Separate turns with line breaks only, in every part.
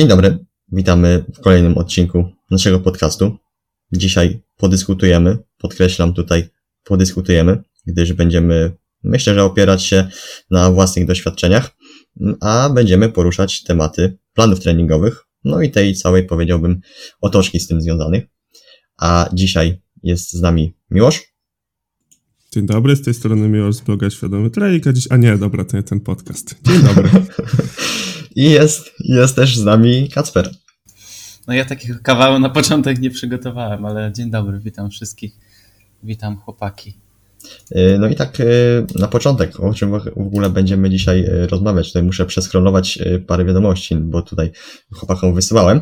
Dzień dobry, witamy w kolejnym odcinku naszego podcastu. Dzisiaj podyskutujemy, podkreślam tutaj, podyskutujemy, gdyż będziemy, myślę, że opierać się na własnych doświadczeniach, a będziemy poruszać tematy planów treningowych, no i tej całej, powiedziałbym, otoczki z tym związanych. A dzisiaj jest z nami Miłosz.
Dzień dobry, z tej strony Miłosz z bloga Świadomy Trening, a dziś... A nie, dobra, to nie ten podcast. Dzień dobry.
I jest, jest też z nami Kacper.
No ja takich kawału na początek nie przygotowałem, ale dzień dobry, witam wszystkich. Witam chłopaki.
Y, no i tak y, na początek, o czym w ogóle będziemy dzisiaj y, rozmawiać. Tutaj muszę przeskrolować parę wiadomości, bo tutaj chłopakom wysyłałem.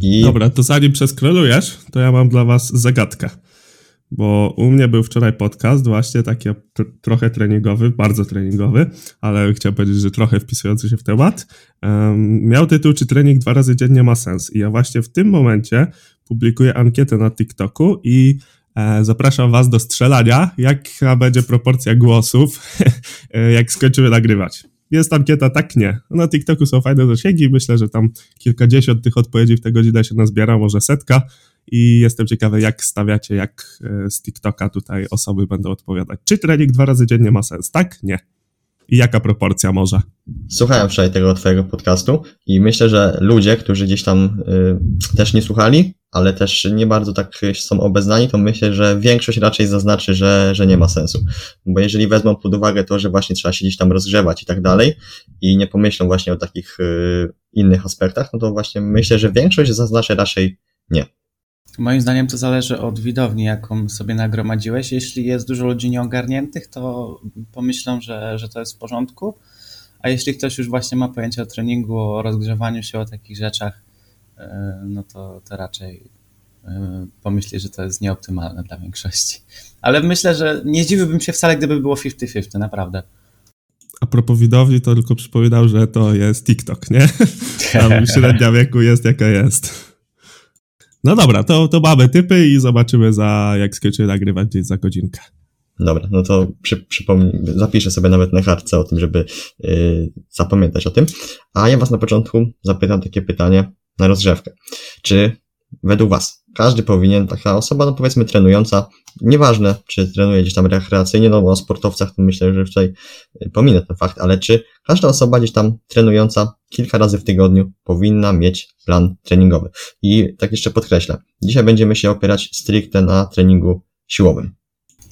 I... Dobra, to zanim przeskrolujesz, to ja mam dla was zagadkę. Bo u mnie był wczoraj podcast, właśnie taki trochę treningowy, bardzo treningowy, ale chciałem powiedzieć, że trochę wpisujący się w temat. Um, miał tytuł, czy trening dwa razy dziennie ma sens. I ja właśnie w tym momencie publikuję ankietę na TikToku i E, zapraszam Was do strzelania, jaka będzie proporcja głosów, jak skończymy nagrywać. Jest ankieta, tak nie. Na TikToku są fajne zasięgi, myślę, że tam kilkadziesiąt tych odpowiedzi w tę godzinę się nazbiera, może setka i jestem ciekawy, jak stawiacie, jak e, z TikToka tutaj osoby będą odpowiadać. Czy trening dwa razy dziennie ma sens? Tak? Nie. I jaka proporcja może?
Słuchałem wczoraj tego twojego podcastu i myślę, że ludzie, którzy gdzieś tam y, też nie słuchali, ale też nie bardzo tak są obeznani, to myślę, że większość raczej zaznaczy, że, że nie ma sensu. Bo jeżeli wezmą pod uwagę to, że właśnie trzeba się gdzieś tam rozgrzewać i tak dalej i nie pomyślą właśnie o takich y, innych aspektach, no to właśnie myślę, że większość zaznaczy raczej nie.
Moim zdaniem to zależy od widowni, jaką sobie nagromadziłeś. Jeśli jest dużo ludzi nieogarniętych, to pomyślą, że, że to jest w porządku. A jeśli ktoś już właśnie ma pojęcie o treningu, o rozgrzewaniu się, o takich rzeczach, e, no to, to raczej e, pomyśli, że to jest nieoptymalne dla większości. Ale myślę, że nie zdziwiłbym się wcale, gdyby było 50-50, naprawdę.
A propos widowni, to tylko przypominał, że to jest TikTok, nie? Tam średnia wieku jest jaka jest. No dobra, to, to mamy typy i zobaczymy za, jak skończymy nagrywać gdzieś za godzinkę.
Dobra, no to przy, zapiszę sobie nawet na kartce o tym, żeby yy, zapamiętać o tym. A ja was na początku zapytam takie pytanie na rozgrzewkę. Czy według was każdy powinien, taka osoba, no powiedzmy trenująca, nieważne, czy trenuje gdzieś tam rekreacyjnie, no bo o sportowcach to myślę, że tutaj y, pominę ten fakt, ale czy każda osoba gdzieś tam trenująca kilka razy w tygodniu powinna mieć plan treningowy? I tak jeszcze podkreślę, dzisiaj będziemy się opierać stricte na treningu siłowym.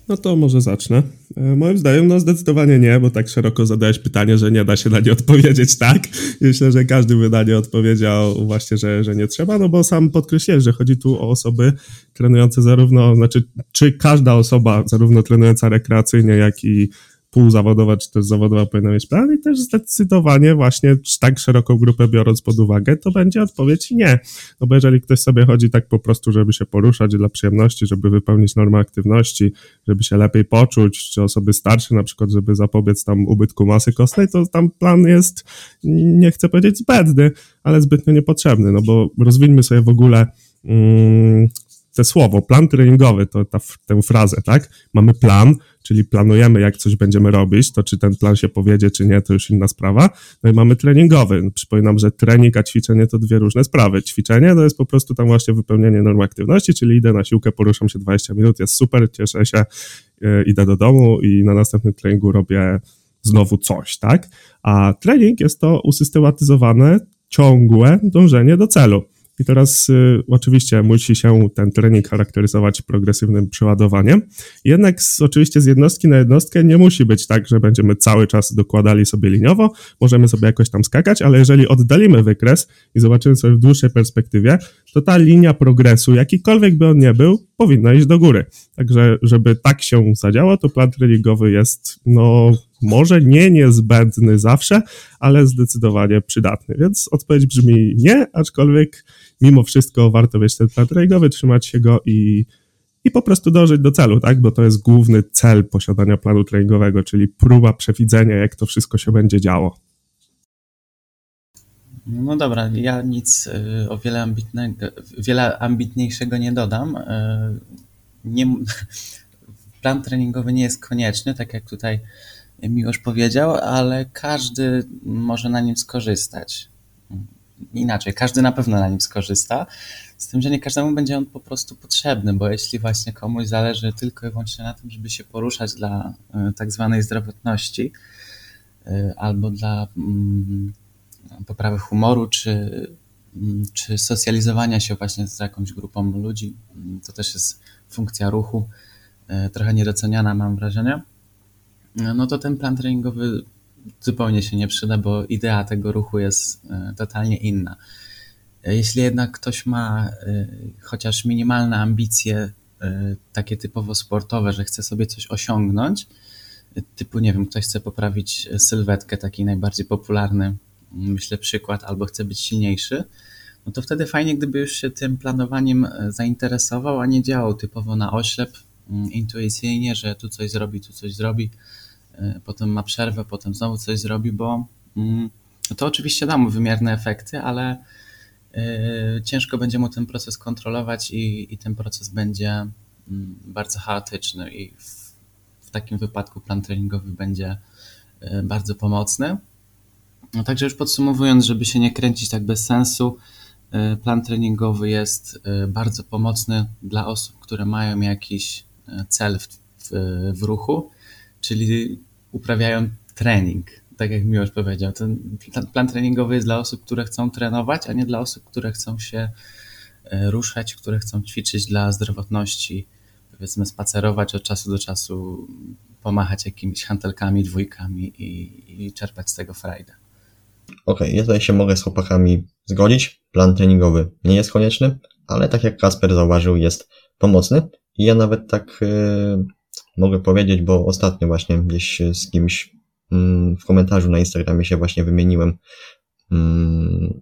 No to może zacznę. E, moim zdaniem, no zdecydowanie nie, bo tak szeroko zadałeś pytanie, że nie da się na nie odpowiedzieć tak. Myślę, że każdy by na nie odpowiedział właśnie, że, że nie trzeba, no bo sam podkreśliłeś, że chodzi tu o osoby trenujące zarówno, znaczy, czy każda osoba, zarówno trenująca rekreacyjnie, jak i półzawodowa czy też zawodowa powinna mieć plan i też zdecydowanie właśnie tak szeroką grupę biorąc pod uwagę, to będzie odpowiedź nie. No bo jeżeli ktoś sobie chodzi tak po prostu, żeby się poruszać dla przyjemności, żeby wypełnić normę aktywności, żeby się lepiej poczuć, czy osoby starsze na przykład, żeby zapobiec tam ubytku masy kostnej, to tam plan jest, nie chcę powiedzieć zbędny, ale zbytnio niepotrzebny, no bo rozwińmy sobie w ogóle mm, te słowo, plan treningowy, to ta, tę frazę, tak? Mamy plan, czyli planujemy, jak coś będziemy robić, to czy ten plan się powiedzie, czy nie, to już inna sprawa. No i mamy treningowy. Przypominam, że trening, a ćwiczenie to dwie różne sprawy. Ćwiczenie to jest po prostu tam właśnie wypełnienie norm aktywności, czyli idę na siłkę, poruszam się 20 minut, jest super, cieszę się, yy, idę do domu i na następnym treningu robię znowu coś, tak? A trening jest to usystematyzowane, ciągłe dążenie do celu. I teraz y, oczywiście musi się ten trening charakteryzować progresywnym przeładowaniem. Jednak z, oczywiście z jednostki na jednostkę nie musi być tak, że będziemy cały czas dokładali sobie liniowo, możemy sobie jakoś tam skakać, ale jeżeli oddalimy wykres i zobaczymy sobie w dłuższej perspektywie, to ta linia progresu, jakikolwiek by on nie był, powinna iść do góry. Także, żeby tak się zadziało, to plan treningowy jest, no, może nie niezbędny zawsze, ale zdecydowanie przydatny. Więc odpowiedź brzmi nie, aczkolwiek mimo wszystko warto mieć ten plan treningowy, trzymać się go i, i po prostu dążyć do celu, tak? Bo to jest główny cel posiadania planu treningowego, czyli próba przewidzenia, jak to wszystko się będzie działo.
No dobra, ja nic y, o wiele, ambitnego, wiele ambitniejszego nie dodam. Y, nie, plan treningowy nie jest konieczny, tak jak tutaj Miłosz powiedział, ale każdy może na nim skorzystać. inaczej, każdy na pewno na nim skorzysta, z tym, że nie każdemu będzie on po prostu potrzebny, bo jeśli właśnie komuś zależy tylko i wyłącznie na tym, żeby się poruszać dla y, tak zwanej zdrowotności albo dla mm, poprawy humoru, czy, czy socjalizowania się właśnie z jakąś grupą ludzi, to też jest funkcja ruchu, trochę niedoceniana mam wrażenie, no to ten plan treningowy zupełnie się nie przyda, bo idea tego ruchu jest e, totalnie inna. E, jeśli jednak ktoś ma e, chociaż minimalne ambicje, takie typowo sportowe, że chce sobie coś osiągnąć, typu, nie wiem, ktoś chce poprawić sylwetkę, taki najbardziej popularny, myślę, przykład, albo chce być silniejszy, no to wtedy fajnie, gdyby już się tym planowaniem zainteresował, a nie działał typowo na oślep, intuicyjnie, że tu coś zrobi, tu coś zrobi E, potem ma przerwę, potem znowu coś zrobi, bo mm, to oczywiście da mu wymierne efekty, ale e, ciężko będzie mu ten proces kontrolować i, i ten proces będzie mm, bardzo chaotyczny i w, w takim wypadku plan treningowy będzie e, bardzo pomocny. No także już podsumowując, żeby się nie kręcić tak bez sensu, plan treningowy jest bardzo pomocny dla osób, które mają jakiś cel w, w, w ruchu czyli uprawiają trening. Tak jak Miłosz powiedział, ten plan treningowy jest dla osób, które chcą trenować, a nie dla osób, które chcą się ruszać, które chcą ćwiczyć dla zdrowotności, powiedzmy spacerować od czasu do czasu, pomachać jakimiś hantelkami, dwójkami i, i czerpać z tego frajdę.
Okej, okay, ja tutaj się mogę z chłopakami zgodzić. Plan treningowy nie jest konieczny, ale tak jak Kasper zauważył, jest pomocny. I ja nawet tak yy, mogę powiedzieć, bo ostatnio właśnie gdzieś z kimś mm, w komentarzu na Instagramie się właśnie wymieniłem mm,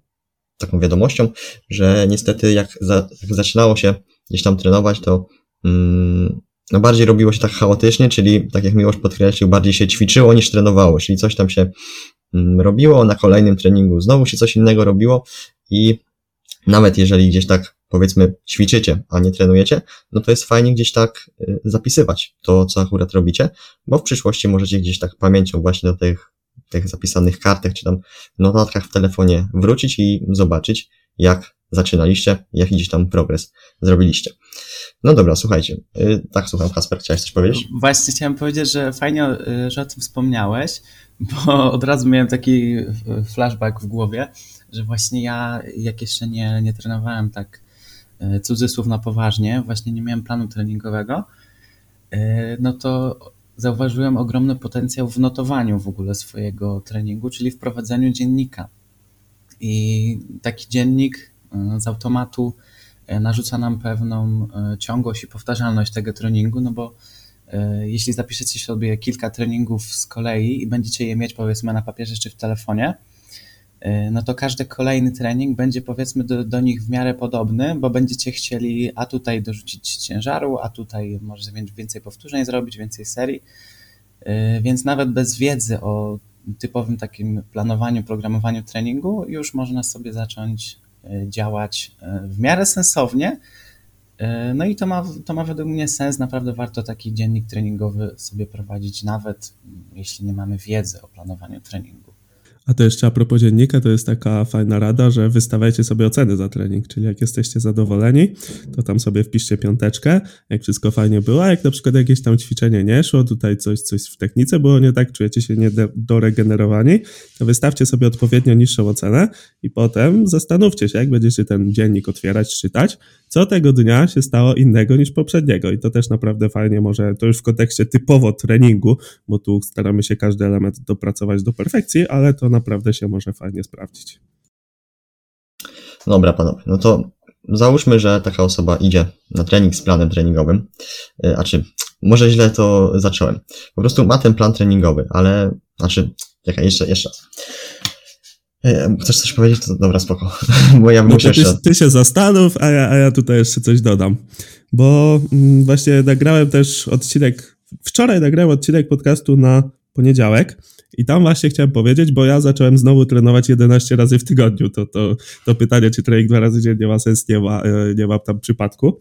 taką wiadomością, że niestety jak, za, jak zaczynało się gdzieś tam trenować, to mm, no bardziej robiło się tak chaotycznie, czyli tak jak Miłosz podkreślił, bardziej się ćwiczyło niż trenowało, czyli coś tam się robiło, na kolejnym treningu znowu się coś innego robiło i nawet jeżeli gdzieś tak powiedzmy ćwiczycie, a nie trenujecie, no to jest fajnie gdzieś tak y, zapisywać to, co akurat robicie, bo w przyszłości możecie gdzieś tak pamięcią właśnie do tych, tych zapisanych kartek, czy tam notatkach w telefonie wrócić i zobaczyć, jak zaczynaliście, jaki gdzieś tam progres zrobiliście. No dobra, słuchajcie. Y, tak, słucham, Kasper, chciałeś coś powiedzieć?
Właśnie chciałem powiedzieć, że fajnie, y, że o tym wspomniałeś, bo od razu miałem taki flashback w głowie, że właśnie ja, jak jeszcze nie, nie trenowałem tak E, cudzysłów na poważnie, właśnie nie miałem planu treningowego, e, no to zauważyłem ogromny potencjał w notowaniu w ogóle swojego treningu, czyli w prowadzeniu dziennika. I taki dziennik e, z automatu narzuca nam pewną ciągłość i powtarzalność tego treningu, no bo jeśli zapiszecie sobie kilka treningów z kolei i będziecie je mieć powiedzmy na papierze czy w telefonie, E, no to każdy kolejny trening będzie powiedzmy do, do nich w miarę podobny, bo będziecie chcieli a tutaj dorzucić ciężaru, a tutaj może więcej powtórzeń zrobić, więcej serii. E, więc nawet bez wiedzy o typowym takim planowaniu, programowaniu treningu już można sobie zacząć e, działać w miarę sensownie. No i to ma, to ma według mnie sens, naprawdę warto taki dziennik treningowy sobie prowadzić, nawet jeśli nie mamy wiedzy o planowaniu treningu.
A to jeszcze a propos dziennika, to jest taka fajna rada, że wystawiajcie sobie oceny za trening, czyli jak jesteście zadowoleni, to tam sobie wpiszcie piąteczkę, jak wszystko fajnie było, a jak na przykład jakieś tam ćwiczenie nie szło, tutaj coś, coś w technice było nie tak, czujecie się niedoregenerowani, to wystawcie sobie odpowiednio niższą ocenę i potem zastanówcie się, jak będziecie ten dziennik otwierać, czytać, co tego dnia się stało innego niż poprzedniego i to też naprawdę fajnie może, to już w kontekście typowo treningu, bo tu staramy się każdy element dopracować do perfekcji, ale to naprawdę się może fajnie sprawdzić.
Dobra, panowie, no to załóżmy, że taka osoba idzie na trening z planem treningowym, y, a czy może źle to zacząłem. Po prostu ma ten plan treningowy, ale, znaczy, jeszcze, jeszcze raz. Y, chcesz coś powiedzieć? To dobra, spoko.
Bo ja no muszę ty, ty się zastanów, a ja, a ja tutaj jeszcze coś dodam. Bo mm, właśnie nagrałem też odcinek, wczoraj nagrałem odcinek podcastu na poniedziałek i tam właśnie chciałem powiedzieć, bo ja zacząłem znowu trenować 11 razy w tygodniu. To, to, to pytanie, czy trening dwa razy dziennie ma sens, nie ma, e, nie ma tam przypadku.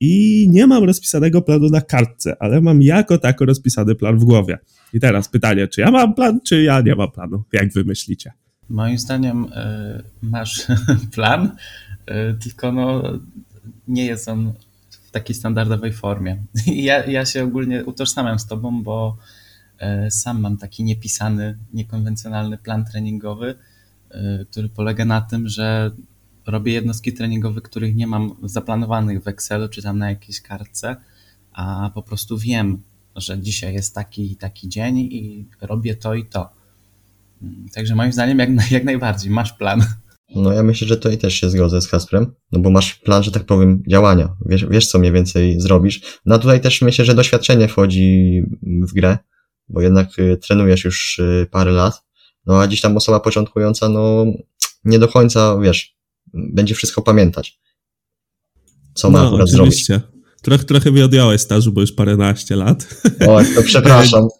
I nie mam rozpisanego planu na kartce, ale mam jako tako rozpisany plan w głowie. I teraz pytanie, czy ja mam plan, czy ja nie mam planu? Jak wy myślicie?
Moim zdaniem y, masz plan, y, tylko no, nie jest on w takiej standardowej formie. Ja, ja się ogólnie utożsamiam z tobą, bo y, sam mam taki niepisany, niekonwencjonalny plan treningowy, który polega na tym, że robię jednostki treningowe, których nie mam zaplanowanych w Excelu czy tam na jakiejś kartce, a po prostu wiem, że dzisiaj jest taki i taki dzień i robię to i to. Także moim zdaniem jak, jak najbardziej, masz plan.
No ja myślę, że to i też się zgodzę z Kasprem, no bo masz plan, że tak powiem, działania. Wiesz, wiesz co mniej więcej zrobisz. No tutaj też myślę, że doświadczenie wchodzi w grę, bo jednak y, trenujesz już y, parę lat, no a dziś tam osoba początkująca, no nie do końca, wiesz, będzie wszystko pamiętać. Co ma no, akurat oczywiście. zrobić.
Trochę, trochę mi odjąłeś stażu, bo już paręnaście lat.
O, to przepraszam.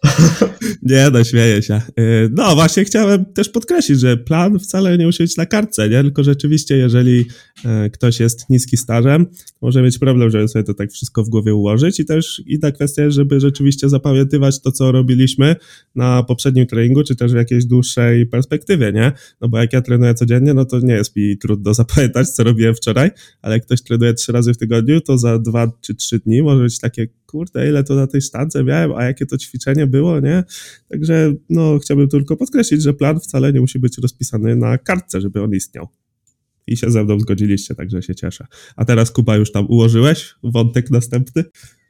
nie, no śmieję się. Y, no właśnie chciałem też podkreślić, że plan wcale nie musi być na kartce, nie? Tylko rzeczywiście, jeżeli y, ktoś jest niski stażem, może mieć problem, żeby sobie to tak wszystko w głowie ułożyć i też inna kwestia, żeby rzeczywiście zapamiętywać to, co robiliśmy na poprzednim treningu, czy też w jakiejś dłuższej perspektywie, nie? No bo jak ja trenuję codziennie, no to nie jest mi trudno zapamiętać, co robiłem wczoraj, ale jak ktoś trenuje trzy razy w tygodniu, to za dwa czy trzy dni może być takie, kurde, ile to na tej sztance miałem, a jakie to ćwiczenie było, nie? Także, no, chciałbym tylko podkreślić, że plan wcale nie musi być rozpisany na kartce, żeby on istniał. I się ze mną zgodziliście, także się cieszę. A teraz, Kuba, już tam ułożyłeś wątek następny?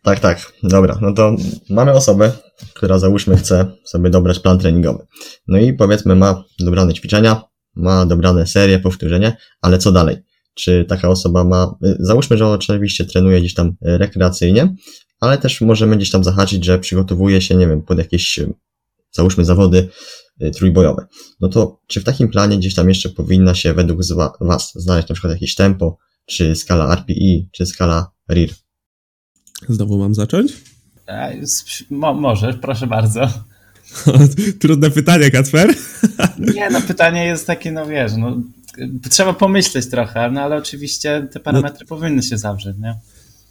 Tak, tak. Dobra, no to mamy osobę, która załóżmy chce sobie dobrać plan treningowy. No i powiedzmy ma dobrane ćwiczenia, ma dobrane serie, powtórzenia, ale co dalej? czy taka osoba ma, y, załóżmy, że oczywiście trenuje gdzieś tam y, rekreacyjnie, ale też możemy gdzieś tam zahaczyć, że przygotowuje się, nie wiem, pod jakieś, y, załóżmy, zawody trójbojowe. No to czy w takim planie gdzieś tam jeszcze powinna się według Was znaleźć na przykład jakieś tempo, czy skala RPI, czy skala RIR?
Znowu mam zacząć?
E, mo możesz, proszę bardzo.
Trudne pytanie, Kacper.
Nie, no pytanie jest takie, no wiesz, no trzeba pomyśleć trochę, no ale oczywiście te parametry no, powinny się zawrzeć, nie?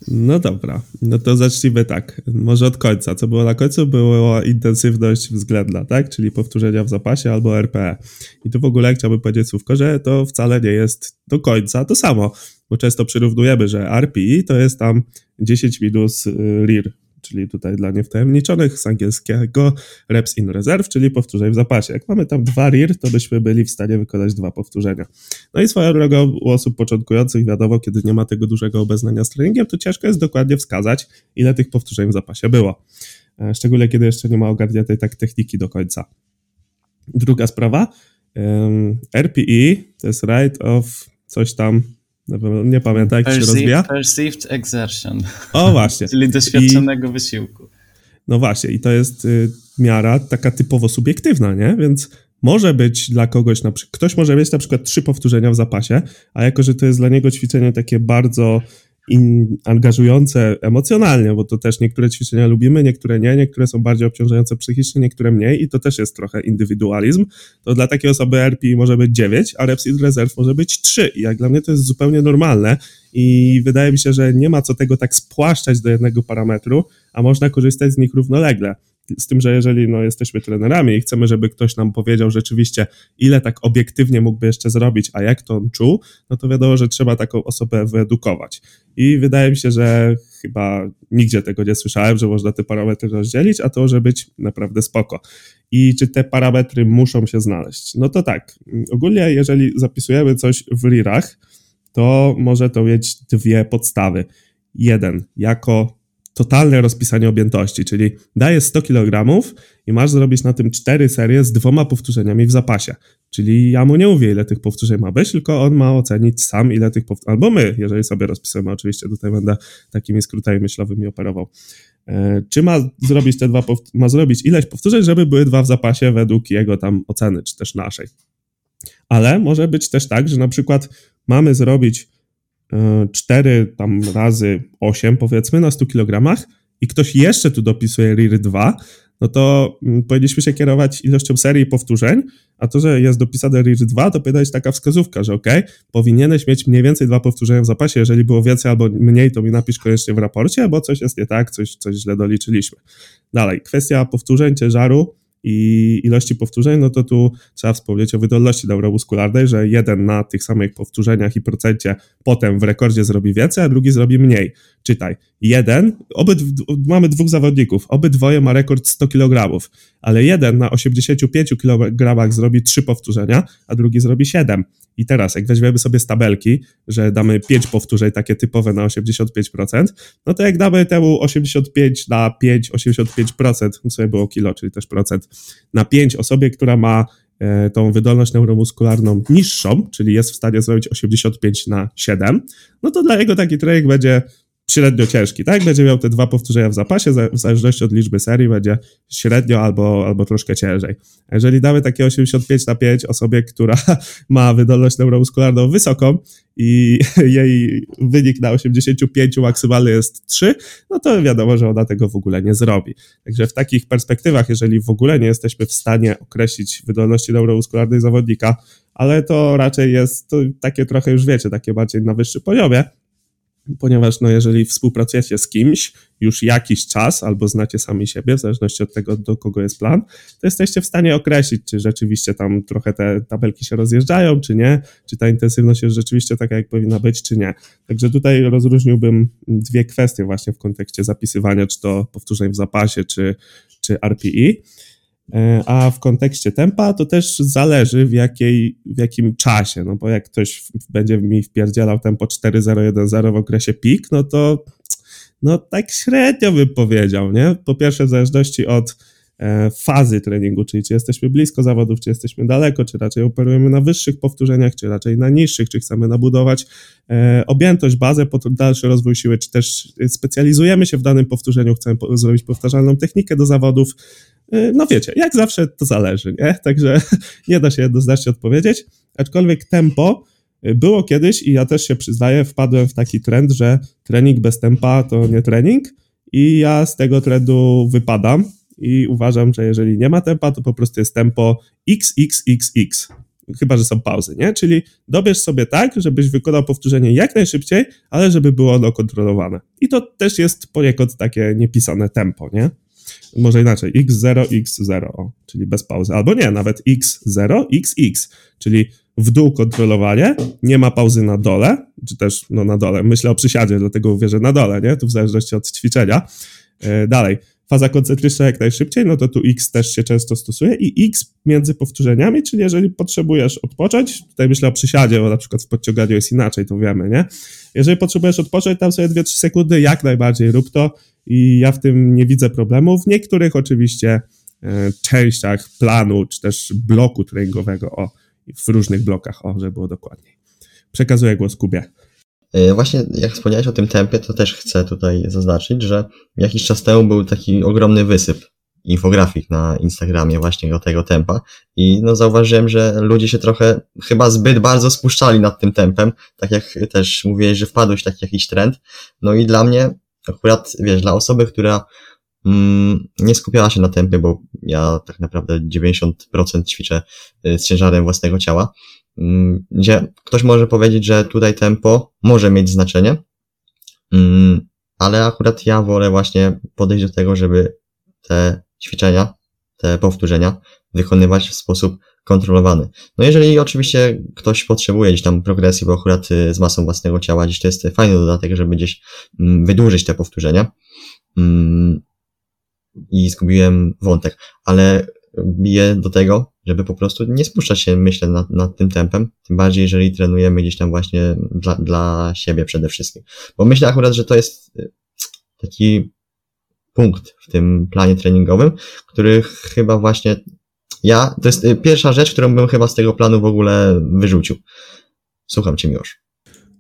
No dobra, no to zacznijmy tak. Może od końca. Co było na końcu? Była intensywność względna, tak? Czyli powtórzenia w zapasie albo RPE. I tu w ogóle chciałbym powiedzieć słówko, że to wcale nie jest do końca to samo, bo często przyrównujemy, że RPE to jest tam 10 minus y, RIR, czyli tutaj dla niewtajemniczonych z angielskiego reps in reserve, czyli powtórzeń w zapasie. Jak mamy tam dwa RIR, to byśmy byli w stanie wykonać dwa powtórzenia. No i swoją drogą u osób początkujących wiadomo, kiedy nie ma tego dużego obeznania z treningiem, to ciężko jest dokładnie wskazać, ile tych powtórzeń w zapasie było. E, szczególnie kiedy jeszcze nie ma ogarniętej tak techniki do końca. Druga sprawa, RPE to jest rate of coś tam nie pamiętam, jak Perceived, się rozwija.
Perceived exertion.
O, właśnie.
Czyli doświadczonego I, wysiłku.
No właśnie, i to jest y, miara taka typowo subiektywna, nie? Więc może być dla kogoś, na przykład, ktoś może mieć na przykład trzy powtórzenia w zapasie, a jako, że to jest dla niego ćwiczenie takie bardzo angażujące emocjonalnie, bo to też niektóre ćwiczenia lubimy, niektóre nie, niektóre są bardziej obciążające psychicznie, niektóre mniej i to też jest trochę indywidualizm. To dla takiej osoby RP może być 9, a Reps Reserve może być 3 i jak dla mnie to jest zupełnie normalne i wydaje mi się, że nie ma co tego tak spłaszczać do jednego parametru, a można korzystać z nich równolegle. Z tym, że jeżeli no, jesteśmy trenerami i chcemy, żeby ktoś nam powiedział rzeczywiście, ile tak obiektywnie mógłby jeszcze zrobić, a jak to on czuł, no to wiadomo, że trzeba taką osobę wyedukować. I wydaje mi się, że chyba nigdzie tego nie słyszałem, że można te parametry rozdzielić, a to może być naprawdę spoko. I czy te parametry muszą się znaleźć? No to tak, ogólnie jeżeli zapisujemy coś w lirach, to może to mieć dwie podstawy. Jeden, jako totalne rozpisanie objętości, czyli dajesz 100 kg i masz zrobić na tym cztery serie z dwoma powtórzeniami w zapasie. Czyli ja mu nie mówię, ile tych powtórzeń ma być, tylko on ma ocenić sam, ile tych powtórzeń, albo my, jeżeli sobie rozpisujemy, oczywiście tutaj będę takimi skrótami myślowymi operował. E, czy ma zrobić te dwa, ma zrobić ileś powtórzeń, żeby były dwa w zapasie według jego tam oceny, czy też naszej. Ale może być też tak, że na przykład mamy zrobić 4 tam razy 8 powiedzmy na 100 kg i ktoś jeszcze tu dopisuje RIR 2, no to mm, powinniśmy się kierować ilością serii powtórzeń, a to, że jest dopisane RIR 2, to powinna być taka wskazówka, że ok, powinieneś mieć mniej więcej dwa powtórzenia w zapasie, jeżeli było więcej albo mniej, to mi napisz koniecznie w raporcie, bo coś jest nie tak, coś, coś źle doliczyliśmy. Dalej, kwestia powtórzeń, ciężaru i ilości powtórzeń, no to tu trzeba wspomnieć o wydolności neuromuskularnej, że jeden na tych samych powtórzeniach i procencie potem w rekordzie zrobi więcej, a drugi zrobi mniej. Czytaj, jeden, obydw, mamy dwóch zawodników, obydwoje ma rekord 100 kg, ale jeden na 85 kg zrobi trzy powtórzenia, a drugi zrobi 7. I teraz, jak weźmiemy sobie z tabelki, że damy 5 powtórzeń takie typowe na 85%, no to jak damy temu 85 na 5, 85%, sobie było kilo, czyli też procent, na 5 osobie, która ma e, tą wydolność neuromuskularną niższą, czyli jest w stanie zrobić 85 na 7, no to dla niego taki trening będzie średnio ciężki, tak? Będzie miał te dwa powtórzenia w zapasie, w zależności od liczby serii będzie średnio albo, albo troszkę ciężej. Jeżeli damy takie 85 na 5 osobie, która ma wydolność neuromuskularną wysoką i jej wynik na 85 maksymalny jest 3, no to wiadomo, że ona tego w ogóle nie zrobi. Także w takich perspektywach, jeżeli w ogóle nie jesteśmy w stanie określić wydolności neuromuskularnej zawodnika, ale to raczej jest to takie trochę już wiecie, takie bardziej na wyższym poziomie, ponieważ no, jeżeli współpracujecie z kimś już jakiś czas, albo znacie sami siebie, w zależności od tego, do kogo jest plan, to jesteście w stanie określić, czy rzeczywiście tam trochę te tabelki się rozjeżdżają, czy nie, czy ta intensywność jest rzeczywiście taka, jak powinna być, czy nie. Także tutaj rozróżniłbym dwie kwestie właśnie w kontekście zapisywania, czy to powtórzeń w zapasie, czy, czy RPI. E, a w kontekście tempa to też zależy w, jakiej, w jakim czasie, no bo jak ktoś będzie mi wpierdzielał tempo 4.010 w okresie peak, no to no tak średnio bym powiedział, nie? Po pierwsze w zależności od e, fazy treningu, czyli czy jesteśmy blisko zawodów, czy jesteśmy daleko, czy raczej operujemy na wyższych powtórzeniach, czy raczej na niższych, czy chcemy nabudować e, objętość, bazę pod dalszy rozwój siły, czy też specjalizujemy się w danym powtórzeniu, chcemy po, zrobić powtarzalną technikę do zawodów, no wiecie, jak zawsze to zależy, nie? Także nie da się jednoznacznie odpowiedzieć, aczkolwiek tempo y, było kiedyś i ja też się przyznaję, wpadłem w taki trend, że trening bez tempa to nie trening i ja z tego trendu wypadam i uważam, że jeżeli nie ma tempa, to po prostu jest tempo XXXX. Chyba, że są pauzy, nie? Czyli dobierz sobie tak, żebyś wykonał powtórzenie jak najszybciej, ale żeby było ono kontrolowane. I to też jest poniekąd takie niepisane tempo, nie? Może inaczej, x0, x0, o, czyli bez pauzy, albo nie, nawet x0, xx, czyli w dół kontrolowanie, nie ma pauzy na dole, czy też no na dole, myślę o przysiadzie, dlatego mówię, że na dole, nie, tu w zależności od ćwiczenia. E, dalej, faza koncentryczna jak najszybciej, no to tu X też się często stosuje. I X między powtórzeniami, czyli jeżeli potrzebujesz odpocząć, tutaj myślę o przysiadzie, bo na przykład w podciąganiu jest inaczej, to wiemy, nie? Jeżeli potrzebujesz odpocząć, tam sobie 2-3 sekundy, jak najbardziej rób to i ja w tym nie widzę problemu. W niektórych oczywiście e, częściach planu, czy też bloku treningowego, o, w różnych blokach, o, żeby było dokładniej. Przekazuję głos Kubie.
E, właśnie jak wspomniałeś o tym tempie, to też chcę tutaj zaznaczyć, że jakiś czas temu był taki ogromny wysyp infografik na Instagramie właśnie o tego tempa i no zauważyłem, że ludzie się trochę chyba zbyt bardzo spuszczali nad tym tempem, tak jak też mówiłeś, że wpadłeś w taki jakiś trend, no i dla mnie akurat, wiesz, dla osoby, która mm, nie skupiała się na tempie, bo ja tak naprawdę 90% ćwiczę y, z ciężarem własnego ciała, mm, gdzie ktoś może powiedzieć, że tutaj tempo może mieć znaczenie, mm, ale akurat ja wolę właśnie podejść do tego, żeby te ćwiczenia, te powtórzenia wykonywać w sposób kontrolowany. No jeżeli oczywiście ktoś potrzebuje gdzieś tam progresji, bo akurat y, z masą własnego ciała gdzieś to jest fajny dodatek, żeby gdzieś mm, wydłużyć te powtórzenia. Mm, I zgubiłem wątek, ale biję do tego, żeby po prostu nie spuszczać się, myślę, nad, nad tym tempem, tym bardziej jeżeli trenujemy gdzieś tam właśnie dla, dla siebie przede wszystkim. Bo myślę akurat, że to jest y, taki punkt w tym planie treningowym, który chyba właśnie ja, to jest y, pierwsza rzecz, którą bym chyba z tego planu w ogóle wyrzucił. Słucham cię, Miłosz.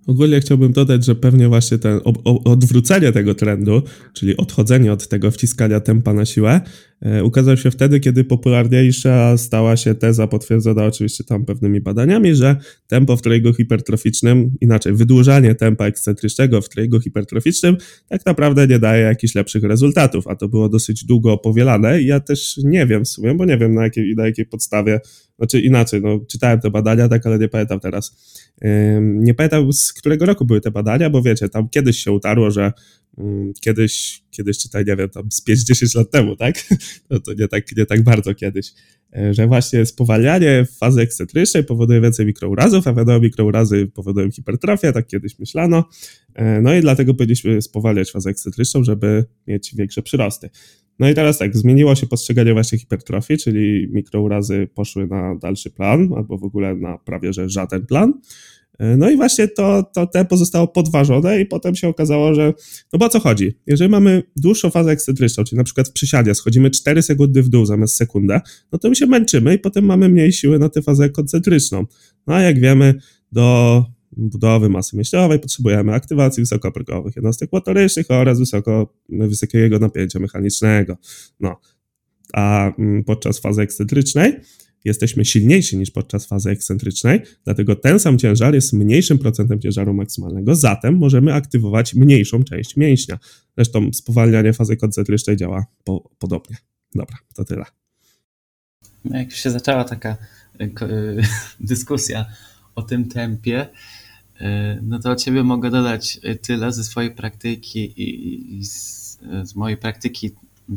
Ogólnie chciałbym dodać, że pewnie właśnie ten odwrócenie tego trendu, czyli odchodzenie od tego wciskania tempa na siłę, e, ukazał się wtedy, kiedy popularniejsza stała się teza potwierdzona oczywiście tam pewnymi badaniami, że tempo w treningu hipertroficznym, inaczej wydłużanie tempa ekscentrycznego w treningu hipertroficznym tak naprawdę nie daje jakichś lepszych rezultatów, a to było dosyć długo powielane i ja też nie wiem w sumie, bo nie wiem na jakiej, na jakiej podstawie znaczy inaczej, no, czytałem te badania, tak, ale nie pamiętam teraz. Nie pamiętam z którego roku były te badania, bo wiecie, tam kiedyś się utarło, że kiedyś, kiedyś czytaj, nie wiem, tam z 5-10 lat temu, tak? No to nie tak, nie tak bardzo kiedyś. E, że właśnie spowalnianie fazy ekscentrycznej powoduje więcej mikrourazów, a wiadomo, mikrourazy powodują hipertrofię, tak kiedyś myślano. E, no i dlatego powinniśmy spowalniać fazę ekscentryczną, żeby mieć większe przyrosty. No i teraz tak, zmieniło się postrzeganie właśnie hipertrofii, czyli mikrourazy poszły na dalszy plan, albo w ogóle na prawie że żaden plan. No i właśnie to, to tempo zostało podważone i potem się okazało, że no bo o co chodzi? Jeżeli mamy dłuższą fazę ekscentryczną, czyli na przykład w przysiadzie schodzimy 4 sekundy w dół zamiast sekundę, no to my się męczymy i potem mamy mniej siły na tę fazę koncentryczną. No a jak wiemy, do budowy masy mięśniowej potrzebujemy aktywacji wysokoprogowych jednostek motorycznych oraz wysoko, wysokiego napięcia mechanicznego. No. A mm, podczas fazy ekscentrycznej jesteśmy silniejsi niż podczas fazy ekscentrycznej, dlatego ten sam ciężar jest mniejszym procentem ciężaru maksymalnego, zatem możemy aktywować mniejszą część mięśnia. Zresztą spowalnianie fazy koncentrycznej działa po, podobnie. Dobra, to tyle.
No jak się zaczęła taka y, y, dyskusja o tym tempie, no to od ciebie mogę dodać tyle ze swojej praktyki i, z, z mojej praktyki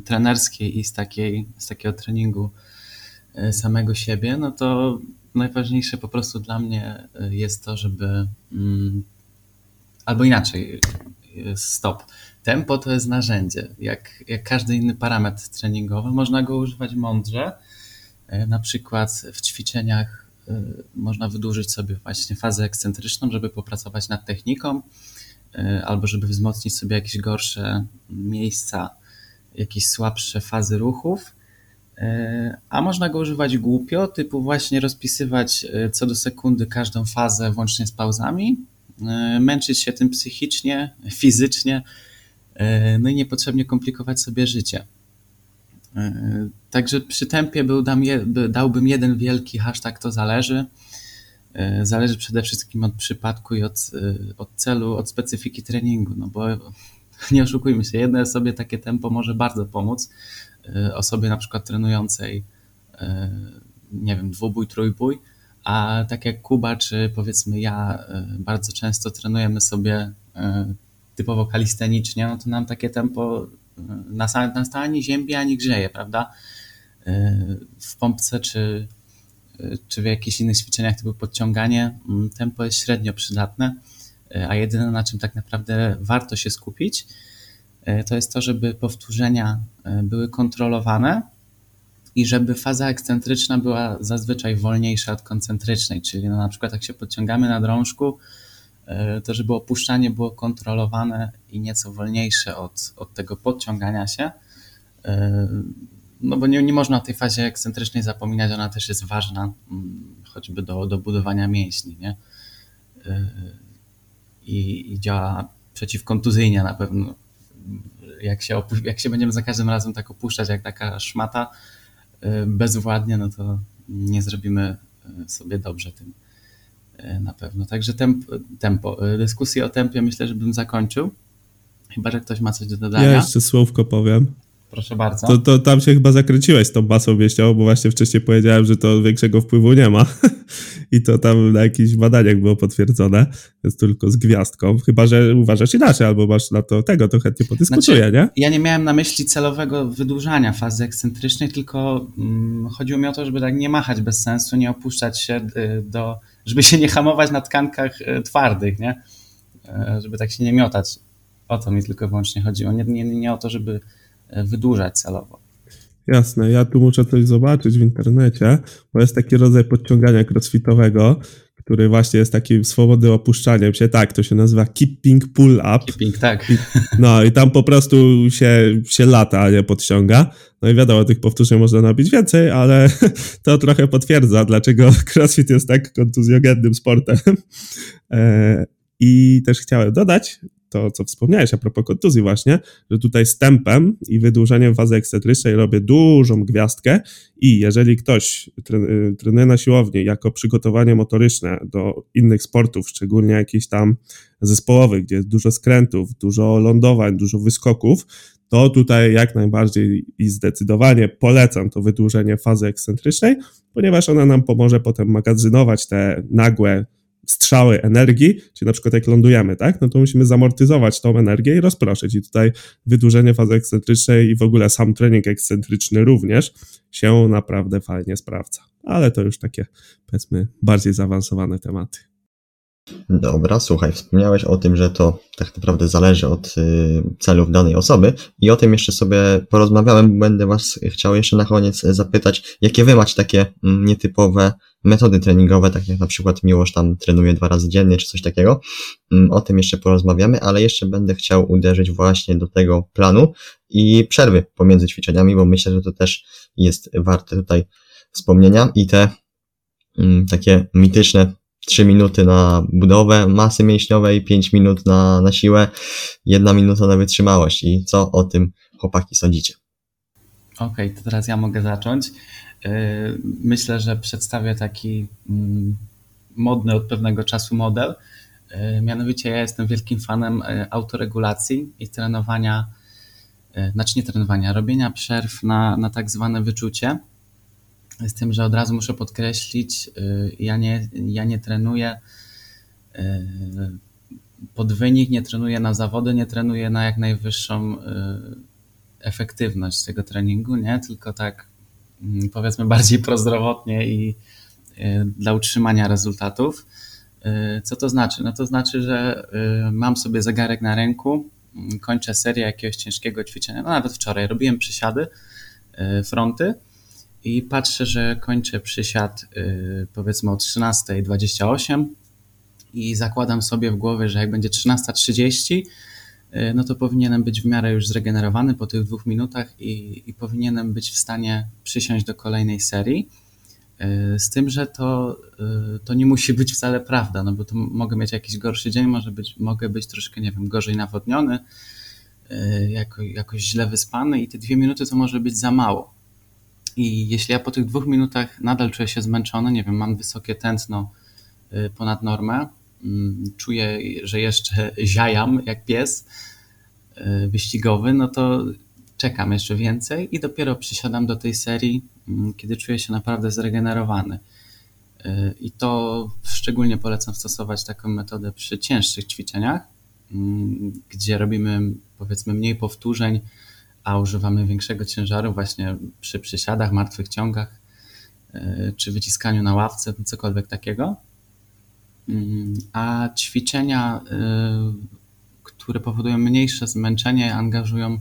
trenerskiej i z, takiej, z takiego treningu E, samego siebie, no to najważniejsze po prostu dla mnie jest to, żeby. Mm, albo inaczej, stop. Tempo to jest narzędzie. Jak, jak każdy inny parametr treningowy, można go używać mądrze. Na przykład w ćwiczeniach można wydłużyć sobie właśnie fazę ekscentryczną, żeby popracować nad techniką, albo żeby wzmocnić sobie jakieś gorsze miejsca, jakieś słabsze fazy ruchów E, a można go używać głupio, typu właśnie rozpisywać co do sekundy każdą fazę, włącznie z pauzami, męczyć się tym psychicznie, fizycznie, no i niepotrzebnie komplikować sobie życie. Także przy tempie był, dałbym jeden wielki hashtag to zależy. Zależy przede wszystkim od przypadku i od, od celu, od specyfiki treningu, no bo nie oszukujmy się, jednej osobie takie tempo może bardzo pomóc, osobie na przykład trenującej, nie wiem, dwubój, trójbój, a tak jak Kuba, czy powiedzmy ja, bardzo często trenujemy sobie typowo kalistenicznie, no to nam takie tempo na, na stałe ani ziębi, ani grzeje, prawda? W pompce czy, czy w jakichś innych ćwiczeniach typu podciąganie mm, tempo jest średnio przydatne, a jedyne na czym tak naprawdę warto się skupić, to jest to, żeby powtórzenia były kontrolowane i żeby faza ekscentryczna była zazwyczaj wolniejsza od koncentrycznej, czyli no na przykład jak się podciągamy na drążku, to żeby opuszczanie było kontrolowane i nieco wolniejsze od, od tego podciągania się, no bo nie, nie można o tej fazie ekscentrycznej zapominać, ona też jest ważna, mm, choćby do, do budowania mięśni, nie? I, i działa przeciwkontuzyjnie na pewno jak się, jak się będziemy za każdym razem tak opuszczać jak taka szmata bezwładnie, no to nie zrobimy sobie dobrze tym na pewno. Także tempo, tempo. Dyskusję o tempie myślę, że bym zakończył. Chyba, że ktoś ma coś do dodania.
Ja jeszcze słówko powiem.
Proszę bardzo.
To, to tam się chyba zakręciłeś z tą basą wieścią, bo właśnie wcześniej powiedziałem, że to większego wpływu nie ma. I to tam na jakichś badaniach było potwierdzone, jest tylko z gwiazdką. Chyba, że uważasz inaczej, albo masz na to tego, to chętnie podyskutuję, znaczy, nie?
Ja nie miałem na myśli celowego wydłużania fazy ekscentrycznej, tylko mm, chodziło mi o to, żeby tak nie machać bez sensu, nie opuszczać się y, do, żeby się nie hamować na tkankach y, twardych, nie? Y, żeby tak się nie miotać. O to mi tylko wyłącznie chodziło. Nie, nie, nie o to, żeby wydłużać celowo.
Jasne, ja tu muszę coś zobaczyć w internecie, bo jest taki rodzaj podciągania crossfitowego, który właśnie jest takim swobodnym opuszczaniem się. Tak, to się nazywa keeping pull up.
Keeping, tak.
I, no i tam po prostu się, się lata, a nie podciąga. No i wiadomo, tych powtórzeń można nabić więcej, ale to trochę potwierdza, dlaczego crossfit jest tak kontuzjogennym sportem. E, I też chciałem dodać, to, co wspomniałeś a propos kontuzji właśnie, że tutaj z tempem i wydłużeniem fazy ekscentrycznej robię dużą gwiazdkę i jeżeli ktoś y, trenuje na siłowni jako przygotowanie motoryczne do innych sportów, szczególnie jakichś tam zespołowych, gdzie jest dużo skrętów, dużo lądowań, dużo wyskoków, to tutaj jak najbardziej i zdecydowanie polecam to wydłużenie fazy ekscentrycznej, ponieważ ona nam pomoże potem magazynować te nagłe strzały energii, czyli na przykład jak lądujemy, tak, no to musimy zamortyzować tą energię i rozproszyć. I tutaj wydłużenie fazy ekscentrycznej i w ogóle sam trening ekscentryczny również się naprawdę fajnie sprawdza. Ale to już takie, powiedzmy, bardziej zaawansowane tematy.
Dobra, słuchaj, wspomniałeś o tym, że to tak naprawdę zależy od y, celów danej osoby i o tym jeszcze sobie porozmawiałem. Będę Was chciał jeszcze na koniec zapytać, jakie Wy macie takie mm, nietypowe metody treningowe, tak jak na przykład Miłosz tam trenuje dwa razy dziennie, czy coś takiego. Mm, o tym jeszcze porozmawiamy, ale jeszcze będę chciał uderzyć właśnie do tego planu i przerwy pomiędzy ćwiczeniami, bo myślę, że to też jest warte tutaj wspomnienia i te mm, takie mityczne 3 minuty na budowę masy mięśniowej, 5 minut na, na siłę, 1 minuta na wytrzymałość. I co o tym chłopaki sądzicie?
Okej, okay, to teraz ja mogę zacząć. Yy, myślę, że przedstawię taki mm, modny od pewnego czasu model. Yy, mianowicie ja jestem wielkim fanem yy, autoregulacji i trenowania, znaczy nie trenowania, robienia przerw na, na tak zwane wyczucie z tym, że od razu muszę podkreślić, ja nie, ja nie trenuję pod wynik, nie trenuję na zawody, nie trenuję na jak najwyższą efektywność tego treningu, nie? Tylko tak powiedzmy bardziej prozdrowotnie i dla utrzymania rezultatów. Co to znaczy? No to znaczy, że mam sobie zegarek na ręku, mm, kończę serię jakiegoś ciężkiego ćwiczenia, no nawet wczoraj robiłem przysiady, fronty, i patrzę, że kończę przysiad y, powiedzmy o 13.28 i zakładam sobie w głowie, że jak będzie 13.30, y, no to powinienem być w miarę już zregenerowany po tych dwóch minutach i, i powinienem być w stanie przysiąść do kolejnej serii. Y, z tym, że to, to nie musi być wcale prawda, no bo to mogę mieć jakiś gorszy dzień, może być, mogę być troszkę, nie wiem, gorzej nawodniony, jako, jakoś źle wyspany i te dwie minuty to może być za mało. I jeśli ja po tych dwóch minutach nadal czuję się zmęczony, nie wiem, mam wysokie tętno ponad normę, czuję, że jeszcze ziajam jak pies y, wyścigowy, no to czekam jeszcze więcej i dopiero przysiadam do tej serii, mm, kiedy czuję się naprawdę zregenerowany. Y, I to szczególnie polecam stosować taką metodę przy cięższych ćwiczeniach, mm, gdzie robimy powiedzmy mniej powtórzeń, a używamy większego ciężaru właśnie przy przysiadach, martwych ciągach, e, czy wyciskaniu na ławce, cokolwiek takiego. Mm, a ćwiczenia, e, które powodują mniejsze zmęczenie, angażują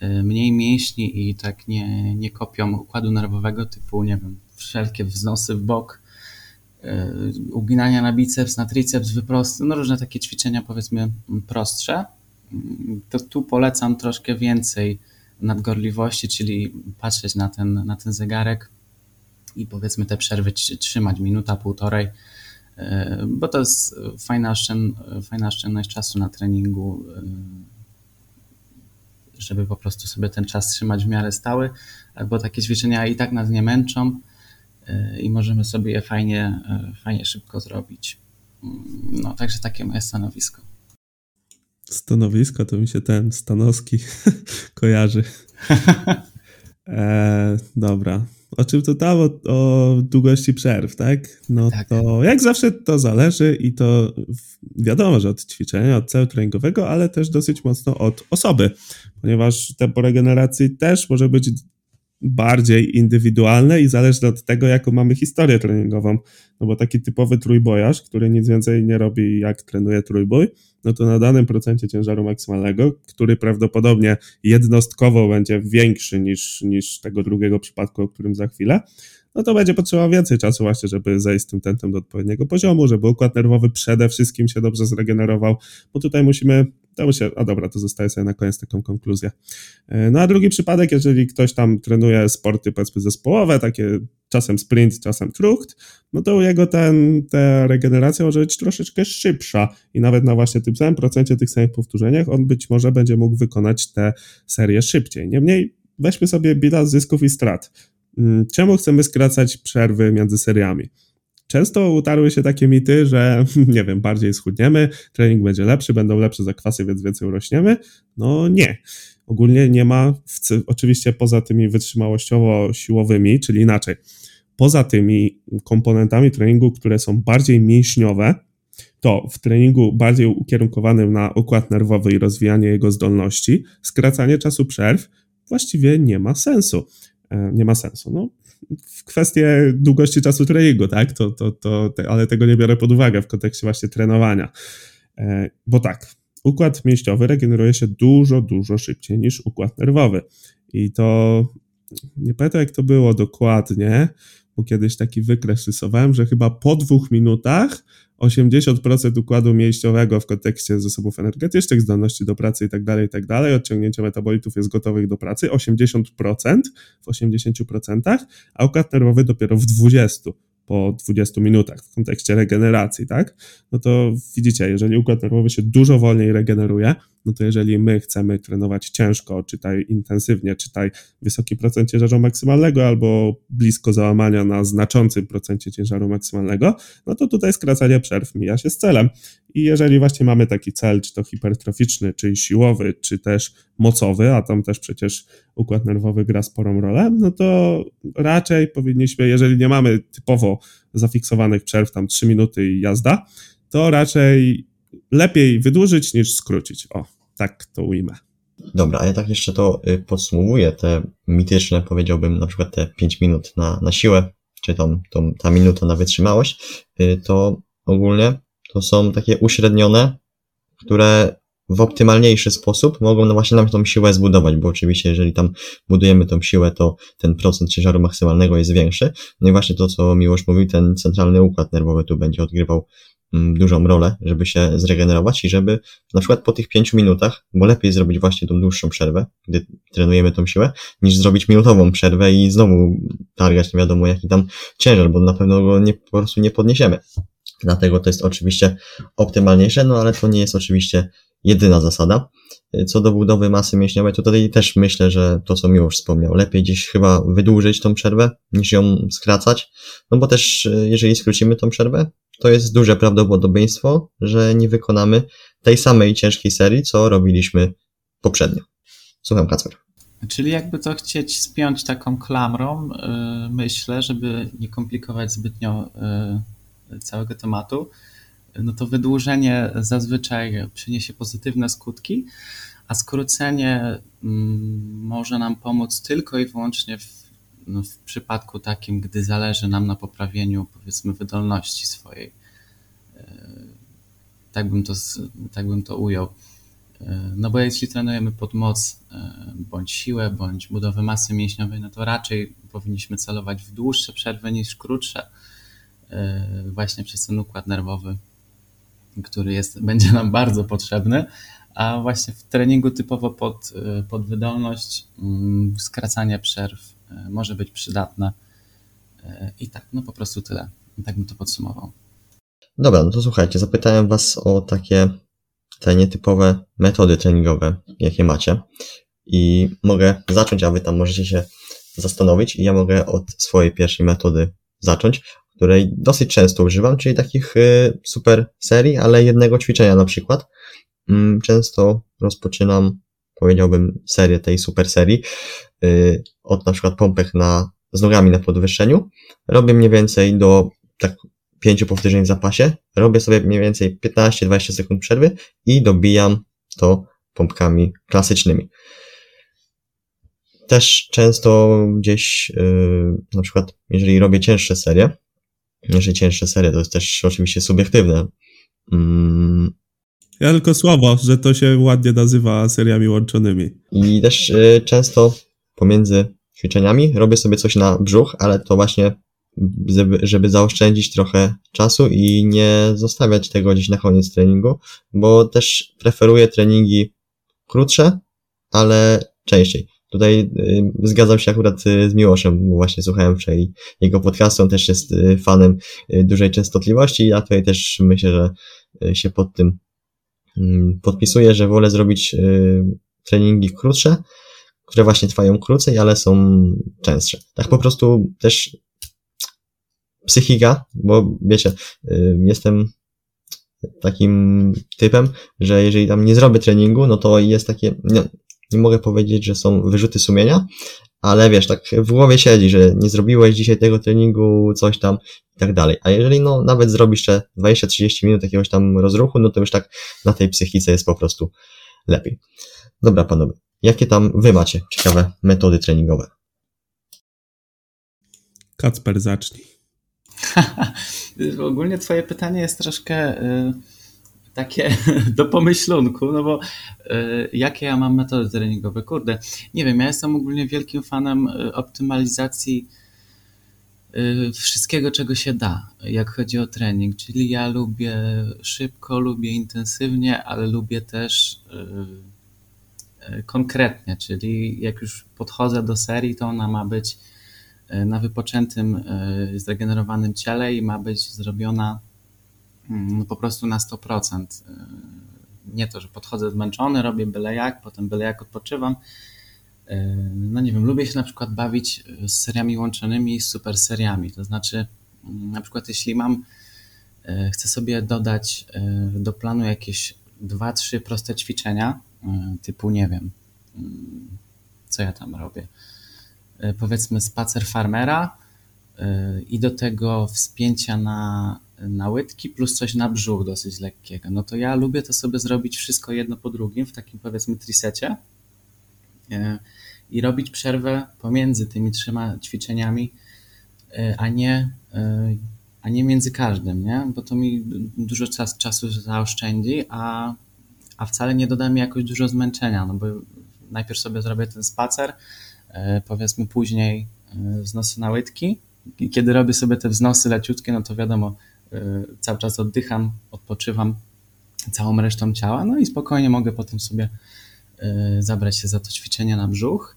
e, mniej mięśni i tak nie, nie kopią układu nerwowego, typu, nie wiem, wszelkie wznosy w bok, uginania na biceps, na triceps, wyprosty, no różne takie ćwiczenia powiedzmy prostsze. Mm, to tu polecam troszkę więcej nadgorliwości, czyli patrzeć na ten, na ten zegarek i powiedzmy te przerwy trzymać minuta, półtorej, bo to jest fajna, oszczęd, fajna oszczędność czasu na treningu, e, żeby po prostu sobie ten czas trzymać w miarę stały, bo takie ćwiczenia i tak nas nie męczą e, i możemy sobie je fajnie, fajnie szybko zrobić. Mm, no, także takie moje stanowisko.
Stanowisko to mi się ten Stanowski kojarzy. E, dobra. O czym to tam? O, o, długości przerw, tak? No tak. to jak zawsze to zależy i to wiadomo, że od ćwiczenia, od celu treningowego, ale też dosyć mocno od osoby, ponieważ tempo regeneracji też może być bardziej indywidualne i zależne od tego, jaką mamy historię treningową. No bo taki typowy trójbojarz, który nic więcej nie robi, jak trenuje trójbój, no to na danym procencie ciężaru maksymalnego, który prawdopodobnie jednostkowo będzie większy niż, niż tego drugiego przypadku, o którym za chwilę, no to będzie potrzeba więcej czasu właśnie, żeby zejść z tym tentem do odpowiedniego poziomu, żeby układ nerwowy przede wszystkim się dobrze zregenerował, bo tutaj musimy, to się, a dobra, to zostaje sobie na koniec taką konkluzję. E, no a drugi przypadek, jeżeli ktoś tam trenuje sporty powiedzmy zespołowe, takie czasem sprint, czasem trucht, no to jego ten, ta regeneracja może być troszeczkę szybsza i nawet na właśnie tym samym procencie, tych samych powtórzeniach on być może będzie mógł wykonać te serie szybciej. Niemniej weźmy sobie bilans zysków i strat. Mm, czemu chcemy skracać przerwy między seriami? Często utarły się takie mity, że nie wiem, bardziej schudniemy, trening będzie lepszy, będą lepsze zakwasy, więc więcej urośniemy. No nie. Ogólnie nie ma, oczywiście poza tymi wytrzymałościowo-siłowymi, czyli inaczej, poza tymi komponentami treningu, które są bardziej mięśniowe, to w treningu bardziej ukierunkowanym na układ nerwowy i rozwijanie jego zdolności, skracanie czasu przerw właściwie nie ma sensu. E, nie ma sensu. No, w kwestie długości czasu treningu, tak? To, to, to, ale tego nie biorę pod uwagę w kontekście właśnie trenowania. E, bo tak, układ mięśniowy regeneruje się dużo, dużo szybciej niż układ nerwowy. I to nie pamiętam jak to było dokładnie, bo kiedyś taki wykres rysowałem, że chyba po dwóch minutach 80% układu mięśniowego w kontekście zasobów energetycznych, zdolności do pracy tak dalej, tak dalej, odciągnięcia metabolitów jest gotowych do pracy, 80% w 80%, a układ nerwowy dopiero w 20% po 20 minutach w kontekście regeneracji, tak? No to widzicie, jeżeli układ nerwowy się dużo wolniej regeneruje, no to jeżeli my chcemy trenować ciężko, czytaj intensywnie, czytaj wysoki procent ciężaru maksymalnego albo blisko załamania na znaczącym procencie ciężaru maksymalnego, no to tutaj skracanie przerw mija się z celem. I jeżeli właśnie mamy taki cel, czy to hipertroficzny, czy siłowy, czy też mocowy, a tam też przecież układ nerwowy gra sporą rolę, no to raczej powinniśmy, jeżeli nie mamy typowo zafiksowanych przerw, tam 3 minuty i jazda, to raczej lepiej wydłużyć niż skrócić. O, tak to ujmę.
Dobra, a ja tak jeszcze to y, podsumowuję, te mityczne, powiedziałbym, na przykład te 5 minut na, na siłę, czy tam, tą, ta minuta na wytrzymałość, y, to ogólnie to są takie uśrednione, które w optymalniejszy sposób mogą no właśnie nam tą siłę zbudować, bo oczywiście jeżeli tam budujemy tą siłę, to ten procent ciężaru maksymalnego jest większy. No i właśnie to, co Miłosz mówił, ten centralny układ nerwowy tu będzie odgrywał dużą rolę, żeby się zregenerować i żeby na przykład po tych pięciu minutach, bo lepiej zrobić właśnie tą dłuższą przerwę, gdy trenujemy tą siłę, niż zrobić minutową przerwę i znowu targać nie wiadomo jaki tam ciężar, bo na pewno go nie, po prostu nie podniesiemy. Dlatego to jest oczywiście optymalniejsze, no ale to nie jest oczywiście jedyna zasada. Co do budowy masy mięśniowej, to tutaj też myślę, że to, co Miłosz wspomniał, lepiej gdzieś chyba wydłużyć tą przerwę, niż ją skracać, no bo też e, jeżeli skrócimy tą przerwę, to jest duże prawdopodobieństwo, że nie wykonamy tej samej ciężkiej serii, co robiliśmy poprzednio. Słucham, Kacper.
Czyli jakby to chcieć spiąć taką klamrą, yy, myślę, żeby nie komplikować zbytnio yy, całego tematu, no to wydłużenie zazwyczaj przyniesie pozytywne skutki, a skrócenie mm, może nam pomóc tylko i wyłącznie w, w przypadku takim, gdy zależy nam na poprawieniu, powiedzmy, wydolności swojej. E, tak bym to, tak bym to ujął. E, no bo jeśli trenujemy pod moc, e, bądź siłę, bądź budowę masy mięśniowej, no to raczej powinniśmy celować w dłuższe przerwy niż krótsze, właśnie przez ten układ nerwowy który jest, będzie nam bardzo potrzebny, a właśnie w treningu typowo pod, pod wydolność mm, skracanie przerw może być przydatne. E, I tak, no po prostu tyle. I tak bym to podsumował.
Dobra, no to słuchajcie, zapytałem Was o takie te nietypowe metody treningowe, jakie macie. I mogę zacząć, a Wy tam możecie się zastanowić. I ja mogę od swojej pierwszej metody zacząć której dosyć często używam, czyli takich y, super serii, ale jednego ćwiczenia na przykład. Mm, często rozpoczynam, powiedziałbym, serię tej super serii y, od na przykład pompek na, z nogami na podwyższeniu. Robię mniej więcej do tak pięciu powtórzeń w zapasie. Robię sobie mniej więcej 15-20 sekund przerwy i dobijam to pompkami klasycznymi. Też często gdzieś, yy, na przykład, jeżeli robię cięższe serie, jeżeli cięższe serie, to jest też oczywiście subiektywne. Mm.
Ja tylko słowo, że to się ładnie nazywa seriami łączonymi.
I też y, często pomiędzy ćwiczeniami robię sobie coś na brzuch, ale to właśnie żeby, żeby zaoszczędzić trochę czasu i nie zostawiać tego gdzieś na koniec treningu, bo też preferuję treningi krótsze, ale częściej. Tutaj y, zgadzam się akurat y, z Miłoszem, bo właśnie słuchałem wczoraj jego podcastu, on też jest y, fanem dużej częstotliwości, ja tutaj też myślę, że się pod tym podpisuję, że wolę zrobić treningi krótsze, które właśnie trwają krócej, ale są częstsze. Tak po prostu też psychika, bo wiecie, jestem takim typem, że jeżeli tam nie zrobię treningu, no to jest takie, nie, nie mogę powiedzieć, że są wyrzuty sumienia, ale wiesz, tak w głowie siedzi, że nie zrobiłeś dzisiaj tego treningu, coś tam i tak dalej. A jeżeli no nawet zrobisz jeszcze 20-30 minut jakiegoś tam rozruchu, no to już tak na tej psychice jest po prostu lepiej. Dobra, panowie, jakie tam wy macie ciekawe metody treningowe?
Kacper, zacznij.
Ogólnie twoje pytanie jest troszkę y, takie do pomyślunku, no bo y, jakie ja mam metody treningowe? Kurde, nie wiem, ja jestem ogólnie wielkim fanem y, optymalizacji y, wszystkiego, czego się da, jak chodzi o trening. Czyli ja lubię szybko, lubię intensywnie, ale lubię też konkretnie, czyli jak już podchodzę do serii, to ona ma być na wypoczętym, zregenerowanym ciele i ma być zrobiona no, po prostu na 100%. Y, Nie to, że podchodzę zmęczony, robię byle jak, potem byle jak odpoczywam. Y, No nie wiem, lubię się na przykład bawić z seriami łączonymi i z super seriami. To znaczy, mm, na przykład jeśli mam, y, chcę sobie dodać y, do planu jakieś dwa, trzy proste ćwiczenia, y, typu nie wiem, mm, co ja tam robię. Y, Powiedzmy spacer farmera y, i do tego wspięcia na, na łydki plus coś na brzuch dosyć lekkiego. No to ja lubię to sobie zrobić wszystko jedno po drugim w takim powiedzmy trisecie y, i robić przerwę pomiędzy tymi trzema ćwiczeniami, y, a nie, y, a nie między każdym, nie? Bo to mi dużo czas, czasu zaoszczędzi, a, a wcale nie doda mi jakoś dużo zmęczenia, no bo najpierw sobie zrobię ten spacer, powiedzmy później wznosy na łydki. I Kiedy robię sobie te wznosy leciutkie, no to wiadomo, cały czas oddycham, odpoczywam całą resztą ciała, no i spokojnie mogę potem sobie y, zabrać się za to ćwiczenie na brzuch.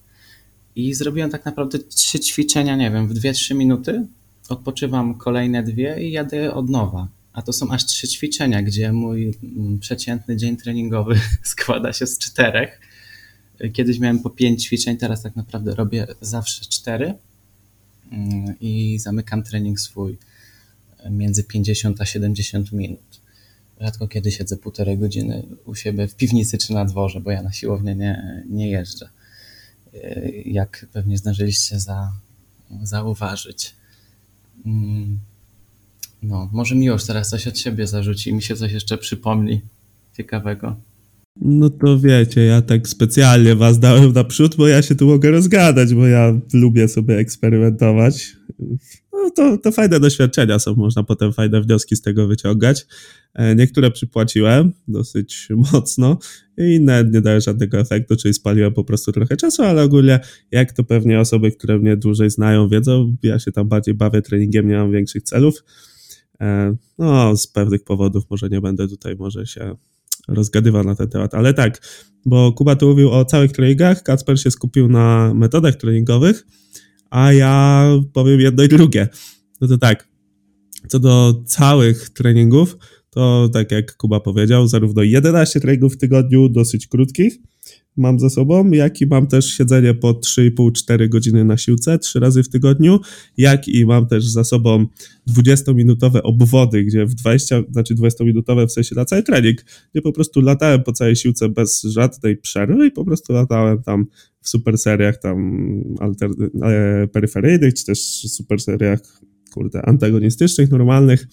I zrobiłem tak naprawdę trzy ćwiczenia, nie wiem, w 2-3 minuty. Odpoczywam kolejne dwie i jadę od nowa. A to są aż trzy ćwiczenia, gdzie mój mm, przeciętny dzień treningowy składa się z czterech. Kiedyś miałem po pięć ćwiczeń, teraz tak naprawdę robię zawsze cztery Mm, i zamykam trening swój między 50 a 70 minut. Rzadko kiedy siedzę półtorej godziny u siebie w piwnicy czy na dworze, bo ja na siłownię nie, nie jeżdżę. Yy, Jak pewnie zdążyliście za, zauważyć. Mm, No, może Miłosz teraz coś od siebie zarzuci i mi się coś jeszcze przypomni ciekawego.
No to wiecie, ja tak specjalnie was dałem naprzód, bo ja się tu mogę rozgadać, bo ja lubię sobie eksperymentować. To, to fajne doświadczenia są, można potem fajne wnioski z tego wyciągać. E, Niektóre przypłaciłem dosyć mocno, inne nie dały żadnego efektu, czyli spaliłem po prostu trochę czasu, ale ogólnie, jak to pewnie osoby, które mnie dłużej znają, wiedzą, ja się tam bardziej bawię treningiem, nie mam większych celów. E, No, z pewnych powodów może nie będę tutaj, może się rozgadywał na ten temat, ale tak, bo Kuba tu mówił o całych treningach, Kacper się skupił na metodach treningowych, a ja powiem jedno i drugie. No to tak, co do całych treningów, to tak jak Kuba powiedział, zarówno 11 treningów w tygodniu, dosyć krótkich, mam za sobą, jak i mam też siedzenie po 3,5-4 godziny na siłce, 3 razy w tygodniu, jak i mam też za sobą 20-minutowe obwody, gdzie w 20, znaczy 20-minutowe w sensie na cały trening, gdzie po prostu latałem po całej siłce bez żadnej przerwy i po prostu latałem tam w super seriach tam alter, e, peryferyjnych, czy też super seriach kurde, antagonistycznych, normalnych.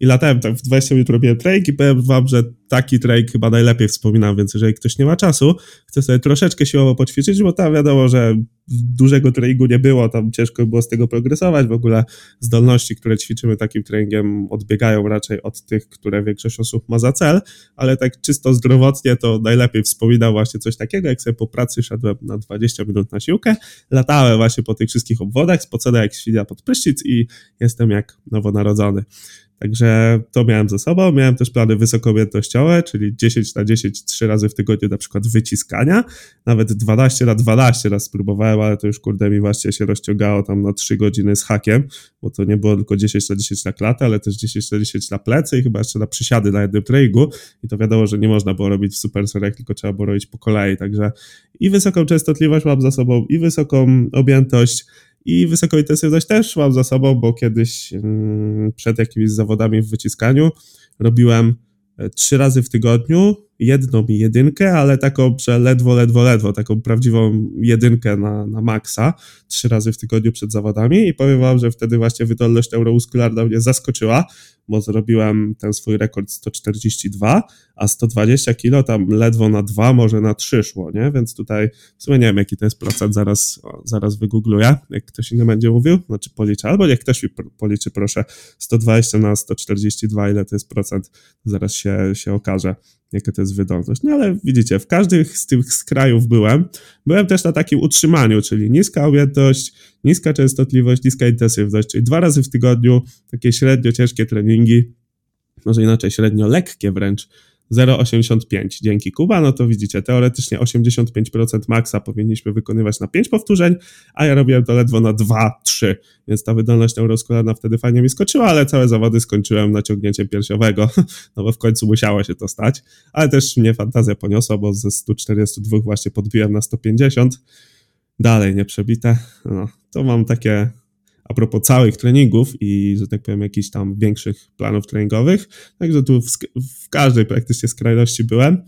I latałem tak w 20 minut robiłem trening i powiem wam, że taki trening chyba najlepiej wspominam, więc jeżeli ktoś nie ma czasu, chce sobie troszeczkę siłowo poćwiczyć, bo tam wiadomo, że dużego treningu nie było, tam ciężko było z tego progresować, w ogóle zdolności, które ćwiczymy takim treningiem odbiegają raczej od tych, które większość osób ma za cel, ale tak czysto zdrowotnie to najlepiej wspominam właśnie coś takiego, jak sobie po pracy szedłem na 20 minut na siłkę, latałem właśnie po tych wszystkich obwodach, spocony jak świnia pod prysznic i jestem jak nowonarodzony. Także to miałem ze sobą. Miałem też plany wysokoobjętnościowe, czyli 10 na 10, 3 razy w tygodniu na przykład wyciskania. Nawet 12 na 12 raz spróbowałem, ale to już kurde mi właśnie się rozciągało tam na 3 godziny z hakiem, bo to nie było tylko 10 na 10 na klatę, ale też 10 na 10 na plecy i chyba jeszcze na przysiady na jednym treningu. I to wiadomo, że nie można było robić w super seriach, tylko trzeba było robić po kolei. Także i wysoką częstotliwość mam za sobą, i wysoką objętość, i wysoką intensywność też mam za sobą, bo kiedyś mm, przed jakimiś zawodami w wyciskaniu robiłem e, trzy razy w tygodniu jedną jedynkę, ale taką, że ledwo, ledwo, ledwo, taką prawdziwą jedynkę na, na maksa, trzy razy w tygodniu przed zawodami. I powiem wam, że wtedy właśnie wydolność neuromuskularna mnie zaskoczyła, bo zrobiłem ten swój rekord 142, a 120 kilo tam ledwo na 2, może na 3 szło, nie? Więc tutaj w sumie nie wiem, jaki to jest procent, zaraz, o, zaraz wygoogluję, jak ktoś inny będzie mówił, znaczy policzę, albo jak ktoś mi policzy, proszę, 120 na 142, ile to jest procent, zaraz się, się okaże jaka to jest wydolność. No ale widzicie, w każdym z tych skrajów byłem. Byłem też na takim utrzymaniu, czyli niska objętość, niska częstotliwość, niska intensywność, czyli dwa razy w tygodniu takie średnio ciężkie treningi, może inaczej średnio lekkie wręcz, 0,85 dzięki Kuba, no to widzicie, teoretycznie 85% maksa powinniśmy wykonywać na 5 powtórzeń, a ja robiłem to ledwo na 2-3, więc ta wydolność neuroskórna wtedy fajnie mi skoczyła, ale całe zawody skończyłem naciągnięciem piersiowego, no bo w końcu musiało się to stać, ale też mnie fantazja poniosła, bo ze 142 właśnie podbiłem na 150, dalej nie przebite, no to mam takie a propos całych treningów i, że tak powiem, jakichś tam większych planów treningowych. Także tu w, w każdej praktycznie skrajności byłem.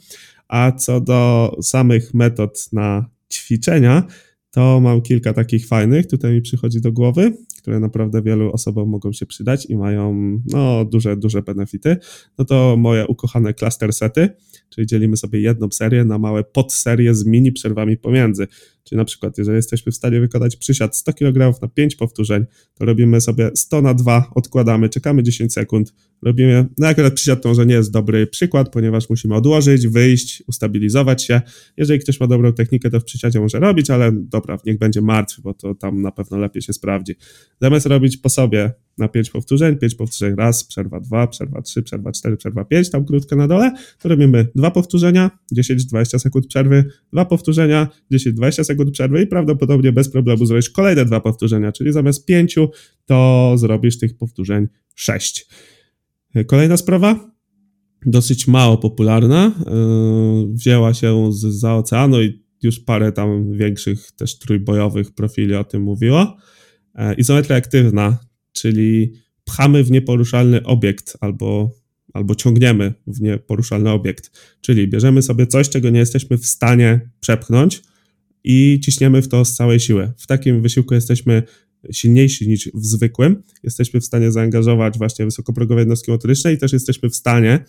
A co do samych metod na ćwiczenia, to mam kilka takich fajnych, tutaj mi przychodzi do głowy, które naprawdę wielu osobom mogą się przydać i mają no, duże, duże benefity. No to moje ukochane cluster sety, czyli dzielimy sobie jedną serię na małe podserie z mini przerwami pomiędzy. Czyli na przykład, jeżeli jesteśmy w stanie wykonać przysiad 100 kg na 5 powtórzeń, to robimy sobie 100 na 2, odkładamy, czekamy 10 sekund, robimy, no akurat przysiad to może nie jest dobry przykład, ponieważ musimy odłożyć, wyjść, ustabilizować się. Jeżeli ktoś ma dobrą technikę, to w przysiadzie może robić, ale dobra, niech będzie martwy, bo to tam na pewno lepiej się sprawdzi. Zamiast robić po sobie na 5 powtórzeń, 5 powtórzeń raz, przerwa 2, przerwa 3, przerwa 4, przerwa 5, tam krótko na dole, to robimy dwa powtórzenia, 10-20 sekund przerwy, dwa powtórzenia, 10-20 sekund przerwy i prawdopodobnie bez problemu zrobisz kolejne dwa powtórzenia, czyli zamiast 5 to zrobisz tych powtórzeń 6. Kolejna sprawa, dosyć mało popularna, yy, wzięła się z, za oceanu i już parę tam większych też trójbojowych profili o tym mówiło. Yy, izometria aktywna, czyli pchamy w nieporuszalny obiekt albo, albo ciągniemy w nieporuszalny obiekt, czyli bierzemy sobie coś, czego nie jesteśmy w stanie przepchnąć i ciśniemy w to z całej siły. W takim wysiłku jesteśmy silniejsi niż w zwykłym. Jesteśmy w stanie zaangażować właśnie wysokoprogowe jednostki motoryczne i też jesteśmy w stanie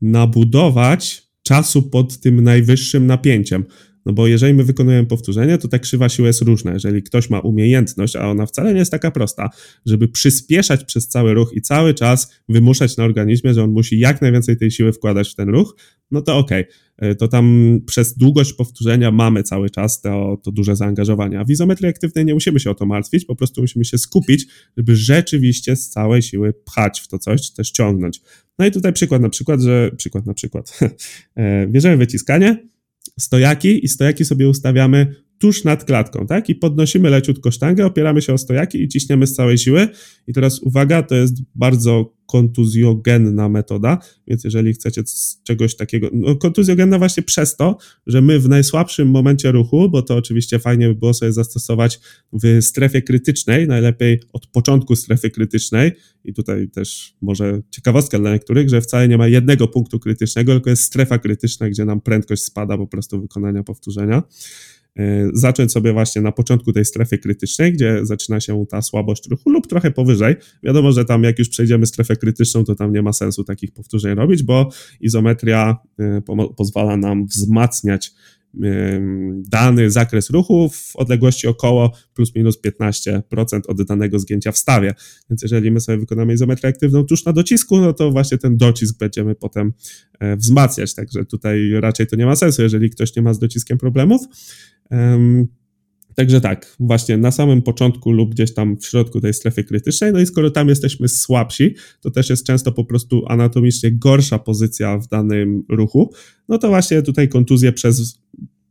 nabudować czasu pod tym najwyższym napięciem. No bo jeżeli my wykonujemy powtórzenie, to ta krzywa siły jest różna. Jeżeli ktoś ma umiejętność, a ona wcale nie jest taka prosta, żeby przyspieszać przez cały ruch i cały czas wymuszać na organizmie, że on musi jak najwięcej tej siły wkładać w ten ruch, no to okej, okay. to tam przez długość powtórzenia mamy cały czas to, to duże zaangażowanie. A w izometrii aktywnej nie musimy się o to martwić, po prostu musimy się skupić, żeby rzeczywiście z całej siły pchać w to coś, czy też ciągnąć. No i tutaj przykład na przykład, że przykład na przykład. E, bierzemy wyciskanie, stojaki i stojaki sobie ustawiamy tuż nad klatką, tak? I podnosimy leciutko sztangę, opieramy się o stojaki i ciśniemy z całej siły. I teraz uwaga, to jest bardzo kontuzjogenna metoda, więc jeżeli chcecie czegoś takiego, no kontuzjogenna właśnie przez to, że my w najsłabszym momencie ruchu, bo to oczywiście fajnie by było sobie zastosować w strefie krytycznej, najlepiej od początku strefy krytycznej i tutaj też może ciekawostka dla niektórych, że wcale nie ma jednego punktu krytycznego, tylko jest strefa krytyczna, gdzie nam prędkość spada po prostu wykonania powtórzenia. E, zacząć sobie właśnie na początku tej strefy krytycznej, gdzie zaczyna się ta słabość ruchu lub trochę powyżej. Wiadomo, że tam jak już przejdziemy strefę krytyczną, to tam nie ma sensu takich powtórzeń robić, bo izometria e, pozwala nam wzmacniać dany zakres ruchu w odległości około plus minus 15% od danego zgięcia w stawie. Więc jeżeli my sobie wykonamy izometrię aktywną tuż na docisku, no to właśnie ten docisk będziemy potem e, wzmacniać. Także tutaj raczej to nie ma sensu, jeżeli ktoś nie ma z dociskiem problemów. Także tak, właśnie na samym początku lub gdzieś tam w środku tej strefy krytycznej, no i skoro tam jesteśmy słabsi, to też jest często po prostu anatomicznie gorsza pozycja w danym ruchu, no to właśnie tutaj kontuzje przez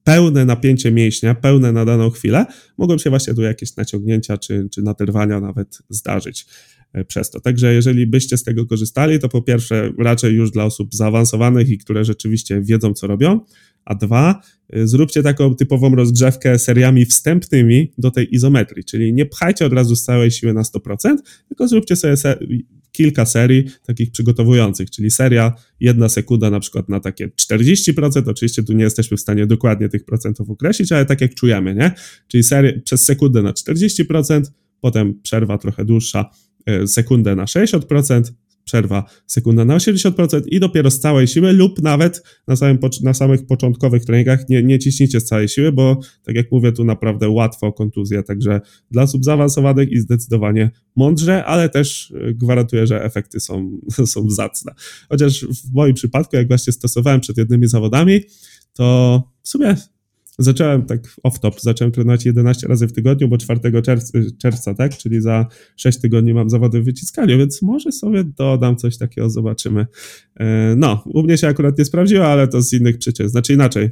pełne napięcie mięśnia, pełne na daną chwilę, mogą się właśnie tu jakieś naciągnięcia czy, czy naterwania nawet zdarzyć e, przez to. Także jeżeli byście z tego korzystali, to po pierwsze raczej już dla osób zaawansowanych i które rzeczywiście wiedzą, co robią, a dwa, y, zróbcie taką typową rozgrzewkę seriami wstępnymi do tej izometrii, czyli nie pchajcie od razu z całej siły na 100%, tylko zróbcie sobie kilka serii takich przygotowujących, czyli seria jedna sekunda na przykład na takie 40%, oczywiście tu nie jesteśmy w stanie dokładnie tych procentów określić, ale tak jak czujemy, nie? Czyli seria przez sekundę na 40%, potem przerwa trochę dłuższa, e, sekundę na 60%, przerwa sekunda na 80% i dopiero z całej siły lub nawet na, samym, na samych początkowych treningach nie, nie ciśnijcie z całej siły, bo tak jak mówię, tu naprawdę łatwo kontuzja, także dla osób zaawansowanych i zdecydowanie mądrze, ale też e, gwarantuję, że efekty są, są zacne. Chociaż w moim przypadku, jak właśnie stosowałem przed jednymi zawodami, to w sumie Zacząłem tak off-top, zacząłem trenować 11 razy w tygodniu, bo 4 czerwca, czerwca, tak, czyli za 6 tygodni mam zawody w wyciskaniu, więc może sobie dodam coś takiego, zobaczymy. E, no, u mnie się akurat nie sprawdziło, ale to z innych przyczyn, znaczy inaczej.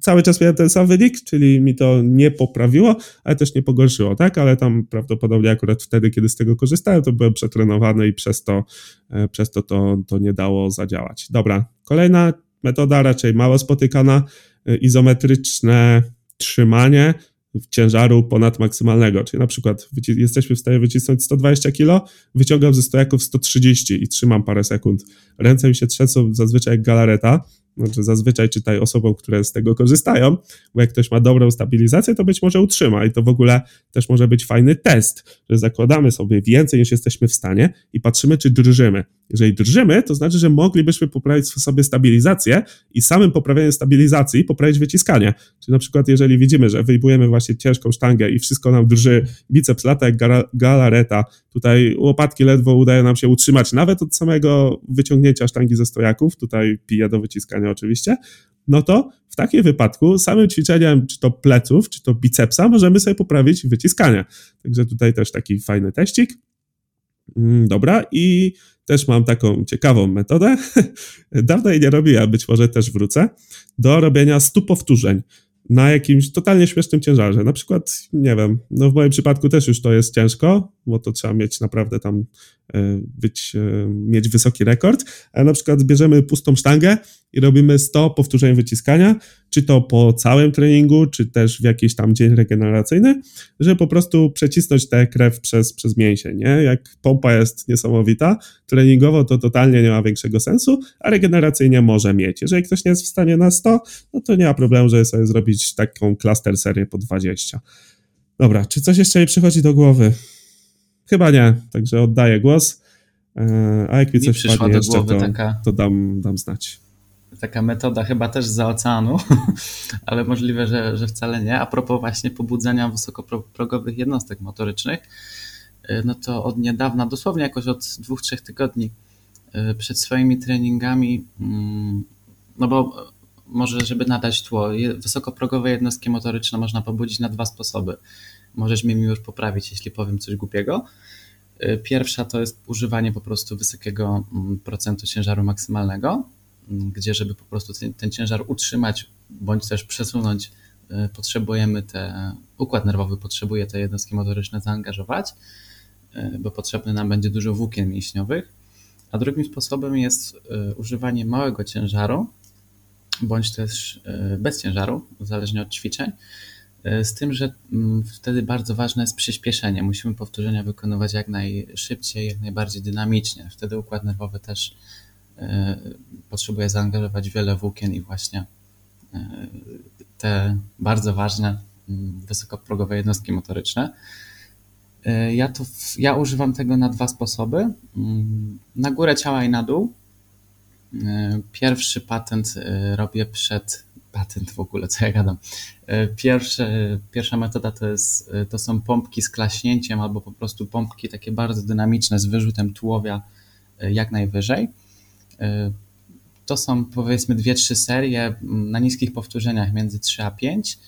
Cały czas miałem ten sam wynik, czyli mi to nie poprawiło, ale też nie pogorszyło, tak? Ale tam prawdopodobnie akurat wtedy, kiedy z tego korzystałem, to byłem przetrenowany i przez to, e, przez to, to to nie dało zadziałać. Dobra, kolejna metoda, raczej mało spotykana, izometryczne trzymanie ciężaru ponad maksymalnego, czyli na przykład jesteśmy w stanie wycisnąć 120 kg, wyciągam ze stojaków 130 i trzymam parę sekund. Ręce mi się trzęsą zazwyczaj jak galareta, znaczy zazwyczaj czytaj osobom, które z tego korzystają, bo jak ktoś ma dobrą stabilizację, to być może utrzyma i to w ogóle też może być fajny test, że zakładamy sobie więcej niż jesteśmy w stanie i patrzymy, czy drżymy. Jeżeli drżymy, to znaczy, że moglibyśmy poprawić sobie stabilizację i samym poprawieniem stabilizacji poprawić wyciskanie. Czyli na przykład, jeżeli widzimy, że wyjmujemy właśnie ciężką sztangę i wszystko nam drży, biceps lata jak galareta, tutaj łopatki ledwo udaje nam się utrzymać nawet od samego wyciągnięcia sztangi ze stojaków, tutaj piję do wyciskania oczywiście, no to w takim wypadku samym ćwiczeniem, czy to pleców, czy to bicepsa, możemy sobie poprawić wyciskanie. Także tutaj też taki fajny teścik. Mm, dobra, i też mam taką ciekawą metodę. Dawno jej nie robiłem, być może też wrócę. Do robienia 100 powtórzeń na jakimś totalnie śmiesznym ciężarze. Na przykład, nie wiem, no w moim przypadku też już to jest ciężko, bo to trzeba mieć naprawdę tam e, być, e, mieć wysoki rekord, a na przykład bierzemy pustą sztangę i robimy 100 powtórzeń wyciskania, czy to po całym treningu, czy też w jakiś tam dzień regeneracyjny, żeby po prostu przecisnąć tę krew przez, przez mięsień, nie? Jak pompa jest niesamowita, treningowo to totalnie nie ma większego sensu, a regeneracyjnie może mieć. Jeżeli ktoś nie jest w stanie na 100, no to nie ma problemu, żeby sobie zrobić taką cluster serię po 20. Dobra, czy coś jeszcze mi przychodzi do głowy? Chyba nie, także oddaję głos. E, a jak mi, coś wpadnie jeszcze, to, taka... to dam, dam znać
taka metoda chyba też za oceanu, ale możliwe, że, że wcale nie. A propos właśnie pobudzania wysokoprogowych jednostek motorycznych, y, no to od niedawna, dosłownie jakoś od dwóch, trzech tygodni y, przed swoimi treningami, mm, no bo może, żeby nadać tło, wysokoprogowe jednostki motoryczne można pobudzić na dwa sposoby. Możesz mnie już poprawić, jeśli powiem coś głupiego. Y, pierwsza to jest używanie po prostu wysokiego mm, procentu ciężaru maksymalnego, gdzie żeby po prostu ten, ten ciężar utrzymać bądź też przesunąć, y, potrzebujemy te, układ nerwowy potrzebuje te jednostki motoryczne zaangażować, y, bo potrzebne nam będzie dużo włókien mięśniowych. A drugim sposobem jest y, używanie małego ciężaru, bądź też bez ciężaru, zależnie od ćwiczeń, z tym, że mm, wtedy bardzo ważne jest przyspieszenie. Musimy powtórzenia wykonywać jak najszybciej, jak najbardziej dynamicznie. Wtedy układ nerwowy też E, potrzebuje zaangażować wiele włókien i właśnie e, te bardzo ważne mm, wysokoprogowe jednostki motoryczne. E, ja, to, ja używam tego na dwa sposoby. Mm, na górę ciała i na dół. Pierwszy patent robię przed. Patent w ogóle, co ja gadam. Pierwsza metoda to, jest, to są pompki z klaśnięciem albo po prostu pompki takie bardzo dynamiczne z wyrzutem tułowia jak najwyżej. To są powiedzmy dwie, trzy serie na niskich powtórzeniach między 3 a 5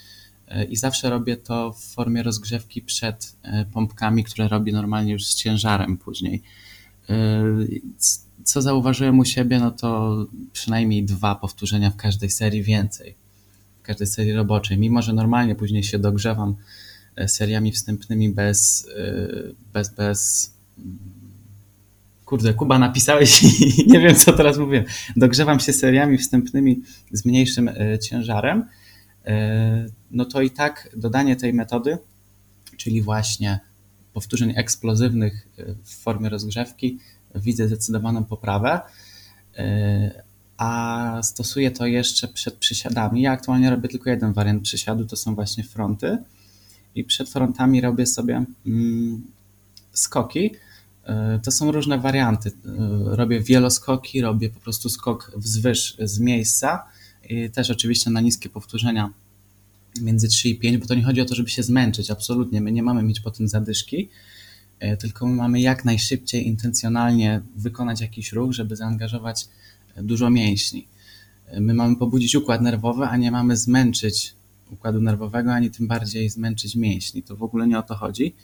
y, i zawsze robię to w formie rozgrzewki przed y, pompkami, które robię normalnie już z ciężarem później. Co zauważyłem u siebie, no to przynajmniej dwa powtórzenia w każdej serii więcej, w każdej serii roboczej. Mimo, że normalnie później się dogrzewam seriami wstępnymi bez, bez, bez Kurde, Kuba, napisałeś i nie wiem, co teraz mówię. Dogrzewam się seriami wstępnymi z mniejszym e, ciężarem. E, no to i tak dodanie tej metody, czyli właśnie powtórzeń eksplozywnych e, w formie rozgrzewki, widzę zdecydowaną poprawę, a stosuję to jeszcze przed przysiadami. Ja aktualnie robię tylko jeden wariant przysiadu, to są właśnie fronty i przed frontami robię sobie mm, skoki. To są różne warianty. Robię wieloskoki, robię po prostu skok wzwyż z miejsca i też oczywiście na niskie powtórzenia między 3 i 5, bo to nie chodzi o to, żeby się zmęczyć, absolutnie. My nie mamy mieć potem zadyszki, e, tylko my mamy jak najszybciej, intencjonalnie wykonać jakiś ruch, żeby zaangażować e, dużo mięśni. E, my mamy pobudzić układ nerwowy, a nie mamy zmęczyć układu nerwowego, ani tym bardziej zmęczyć mięśni. To w ogóle nie o to chodzi.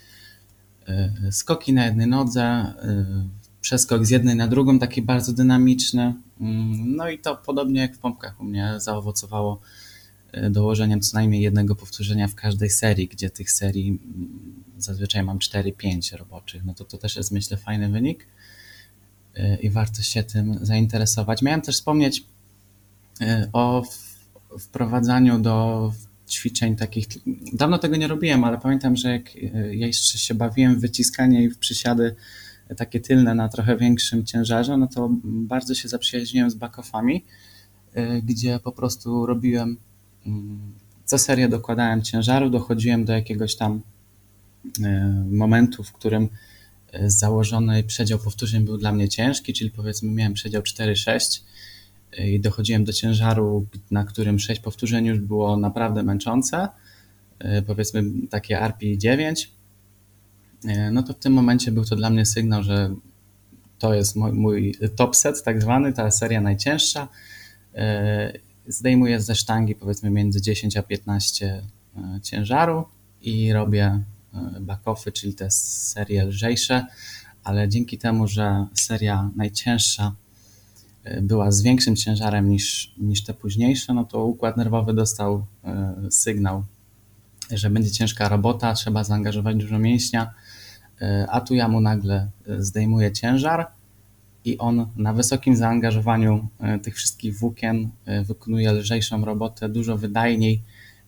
Skoki na jednej nodze, przeskok z jednej na drugą, taki bardzo dynamiczny. Mm, no i to podobnie jak w pompkach u mnie zaowocowało E, dołożeniem co najmniej jednego powtórzenia w każdej serii, gdzie tych serii mm, zazwyczaj mam 4-5 roboczych, no to to też jest myślę fajny wynik i warto się tym zainteresować. Miałem też wspomnieć o wprowadzaniu do ćwiczeń takich, dawno tego nie robiłem, ale pamiętam, że jak ja jeszcze się bawiłem w wyciskanie i w przysiady takie tylne na trochę większym ciężarze, no to bardzo się zaprzyjaźniłem z backofami, gdzie po prostu robiłem co serię dokładałem ciężaru, dochodziłem do jakiegoś tam e, momentu, w którym e, założony przedział powtórzeń był dla mnie ciężki, czyli powiedzmy miałem przedział 4-6 e, i dochodziłem do ciężaru, na którym 6 powtórzeń już było naprawdę męczące, powiedzmy takie RP 9, no to w tym momencie był to dla mnie sygnał, że to jest mój, mój top set tak zwany, ta seria najcięższa. Zdejmuję ze sztangi powiedzmy między 10 a 15 e, ciężaru i robię e, backoffy, czyli te serie lżejsze, ale dzięki temu, że seria najcięższa e, była z większym ciężarem niż, niż te późniejsze, no to układ nerwowy dostał sygnał, że będzie ciężka robota, trzeba zaangażować dużo mięśnia, a tu ja mu nagle zdejmuję ciężar, i on na wysokim zaangażowaniu e, tych wszystkich włókien e, wykonuje lżejszą robotę dużo wydajniej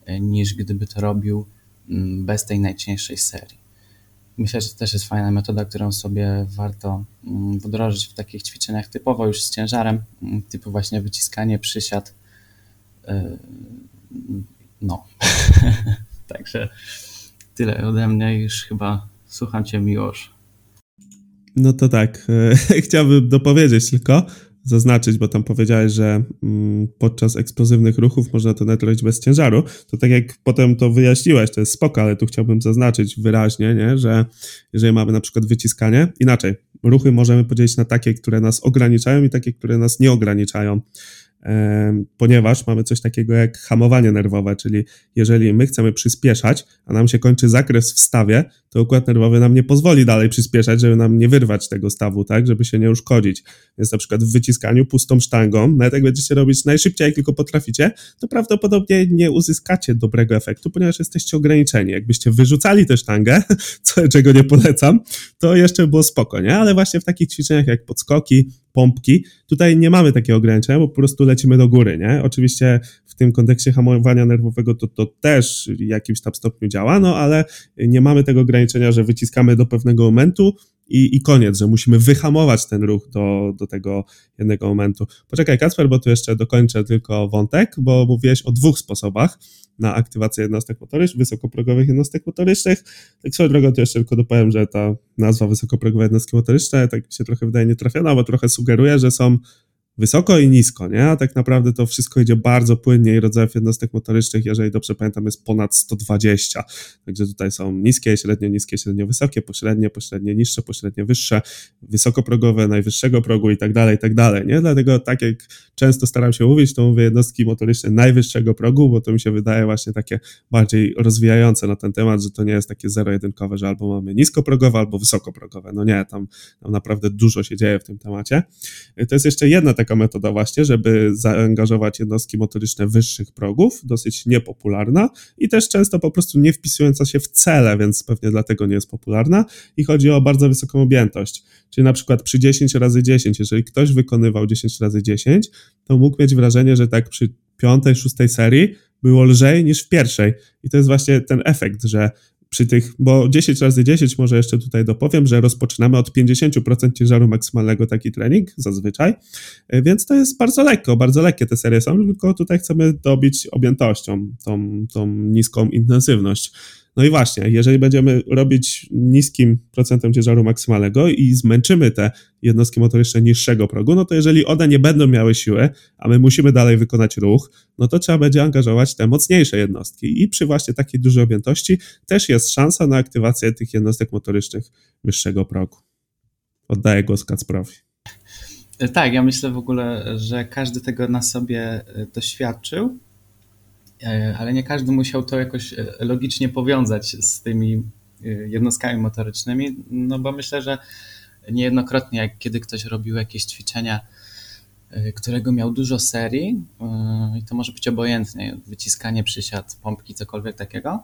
e, niż gdyby to robił mm, bez tej najcięższej serii. Myślę, że to też jest fajna metoda, którą sobie warto mm, wdrożyć w takich ćwiczeniach typowo już z ciężarem, mm, typu właśnie wyciskanie, przysiad. No. Także tyle ode mnie, już chyba słucham Cię Miłosz.
No to tak, chciałbym dopowiedzieć tylko, zaznaczyć, bo tam powiedziałeś, że mm, podczas eksplozywnych ruchów można to nawet robić bez ciężaru, to tak jak potem to wyjaśniłeś, to jest spoko, ale tu chciałbym zaznaczyć wyraźnie, nie, że jeżeli mamy na przykład wyciskanie, inaczej, ruchy możemy podzielić na takie, które nas ograniczają i takie, które nas nie ograniczają ponieważ mamy coś takiego jak hamowanie nerwowe, czyli jeżeli my chcemy przyspieszać, a nam się kończy zakres w stawie, to układ nerwowy nam nie pozwoli dalej przyspieszać, żeby nam nie wyrwać tego stawu, tak, żeby się nie uszkodzić. Więc na przykład w wyciskaniu pustą sztangą, nawet jak będziecie robić najszybciej, jak tylko potraficie, to prawdopodobnie nie uzyskacie dobrego efektu, ponieważ jesteście ograniczeni. Jakbyście wyrzucali tę sztangę, co, czego nie polecam, to jeszcze było spoko, nie? Ale właśnie w takich ćwiczeniach jak podskoki, pompki. Tutaj nie mamy takiego ograniczenia, bo po prostu lecimy do góry, nie? Oczywiście w tym kontekście hamowania nerwowego to, to też w jakimś tam stopniu działa, no ale nie mamy tego ograniczenia, że wyciskamy do pewnego momentu, i, i koniec, że musimy wyhamować ten ruch do, do tego jednego momentu. Poczekaj, Kacper, bo tu jeszcze dokończę tylko wątek, bo mówiłeś o dwóch sposobach na aktywację jednostek motorycznych, wysokoprogowych jednostek motorycznych. Tak swoją drogą to jeszcze tylko dopowiem, że ta nazwa wysokoprogowe jednostki motoryczne tak mi się trochę wydaje nietrafiona, bo trochę sugeruje, że są wysoko i nisko, nie? A tak naprawdę to wszystko idzie bardzo płynnie i rodzajów jednostek motorycznych, jeżeli dobrze pamiętam, jest ponad 120. Także tutaj są niskie, średnio niskie, średnio wysokie, pośrednie, pośrednie niższe, pośrednie wyższe, wysokoprogowe, najwyższego progu i tak dalej, i tak dalej, nie? Dlatego tak jak często staram się mówić, to mówię jednostki motoryczne najwyższego progu, bo to mi się wydaje właśnie takie bardziej rozwijające na ten temat, że to nie jest takie zero-jedynkowe, że albo mamy niskoprogowe, albo wysokoprogowe. No nie, tam, tam naprawdę dużo się dzieje w tym temacie. To jest jeszcze jedna taka metoda właśnie, żeby zaangażować jednostki motoryczne wyższych progów, dosyć niepopularna i też często po prostu nie wpisująca się w cele, więc pewnie dlatego nie jest popularna i chodzi o bardzo wysoką objętość. Czyli na przykład przy 10 razy 10, jeżeli ktoś wykonywał 10 razy 10, to mógł mieć wrażenie, że tak przy piątej, szóstej serii było lżej niż w pierwszej. I to jest właśnie ten efekt, że przy tych, bo 10 razy 10 może jeszcze tutaj dopowiem, że rozpoczynamy od 50% ciężaru maksymalnego taki trening zazwyczaj, e, więc to jest bardzo lekko, bardzo lekkie te serie są, tylko tutaj chcemy dobić objętością tą, tą niską intensywność. No i właśnie, jeżeli będziemy robić niskim procentem ciężaru maksymalnego i zmęczymy te jednostki motoryczne niższego progu, no to jeżeli one nie będą miały siły, a my musimy dalej wykonać ruch, no to trzeba będzie angażować te mocniejsze jednostki. I przy właśnie takiej dużej objętości też jest szansa na aktywację tych jednostek motorycznych wyższego progu. Oddaję głos Kacprowi.
Tak, ja myślę w ogóle, że każdy tego na sobie doświadczył E, ale nie każdy musiał to jakoś e, logicznie powiązać z tymi e, jednostkami motorycznymi, no bo myślę, że niejednokrotnie, jak kiedy ktoś robił jakieś ćwiczenia, którego miał dużo serii, i to może być obojętnie, wyciskanie, przysiad, pompki, cokolwiek takiego,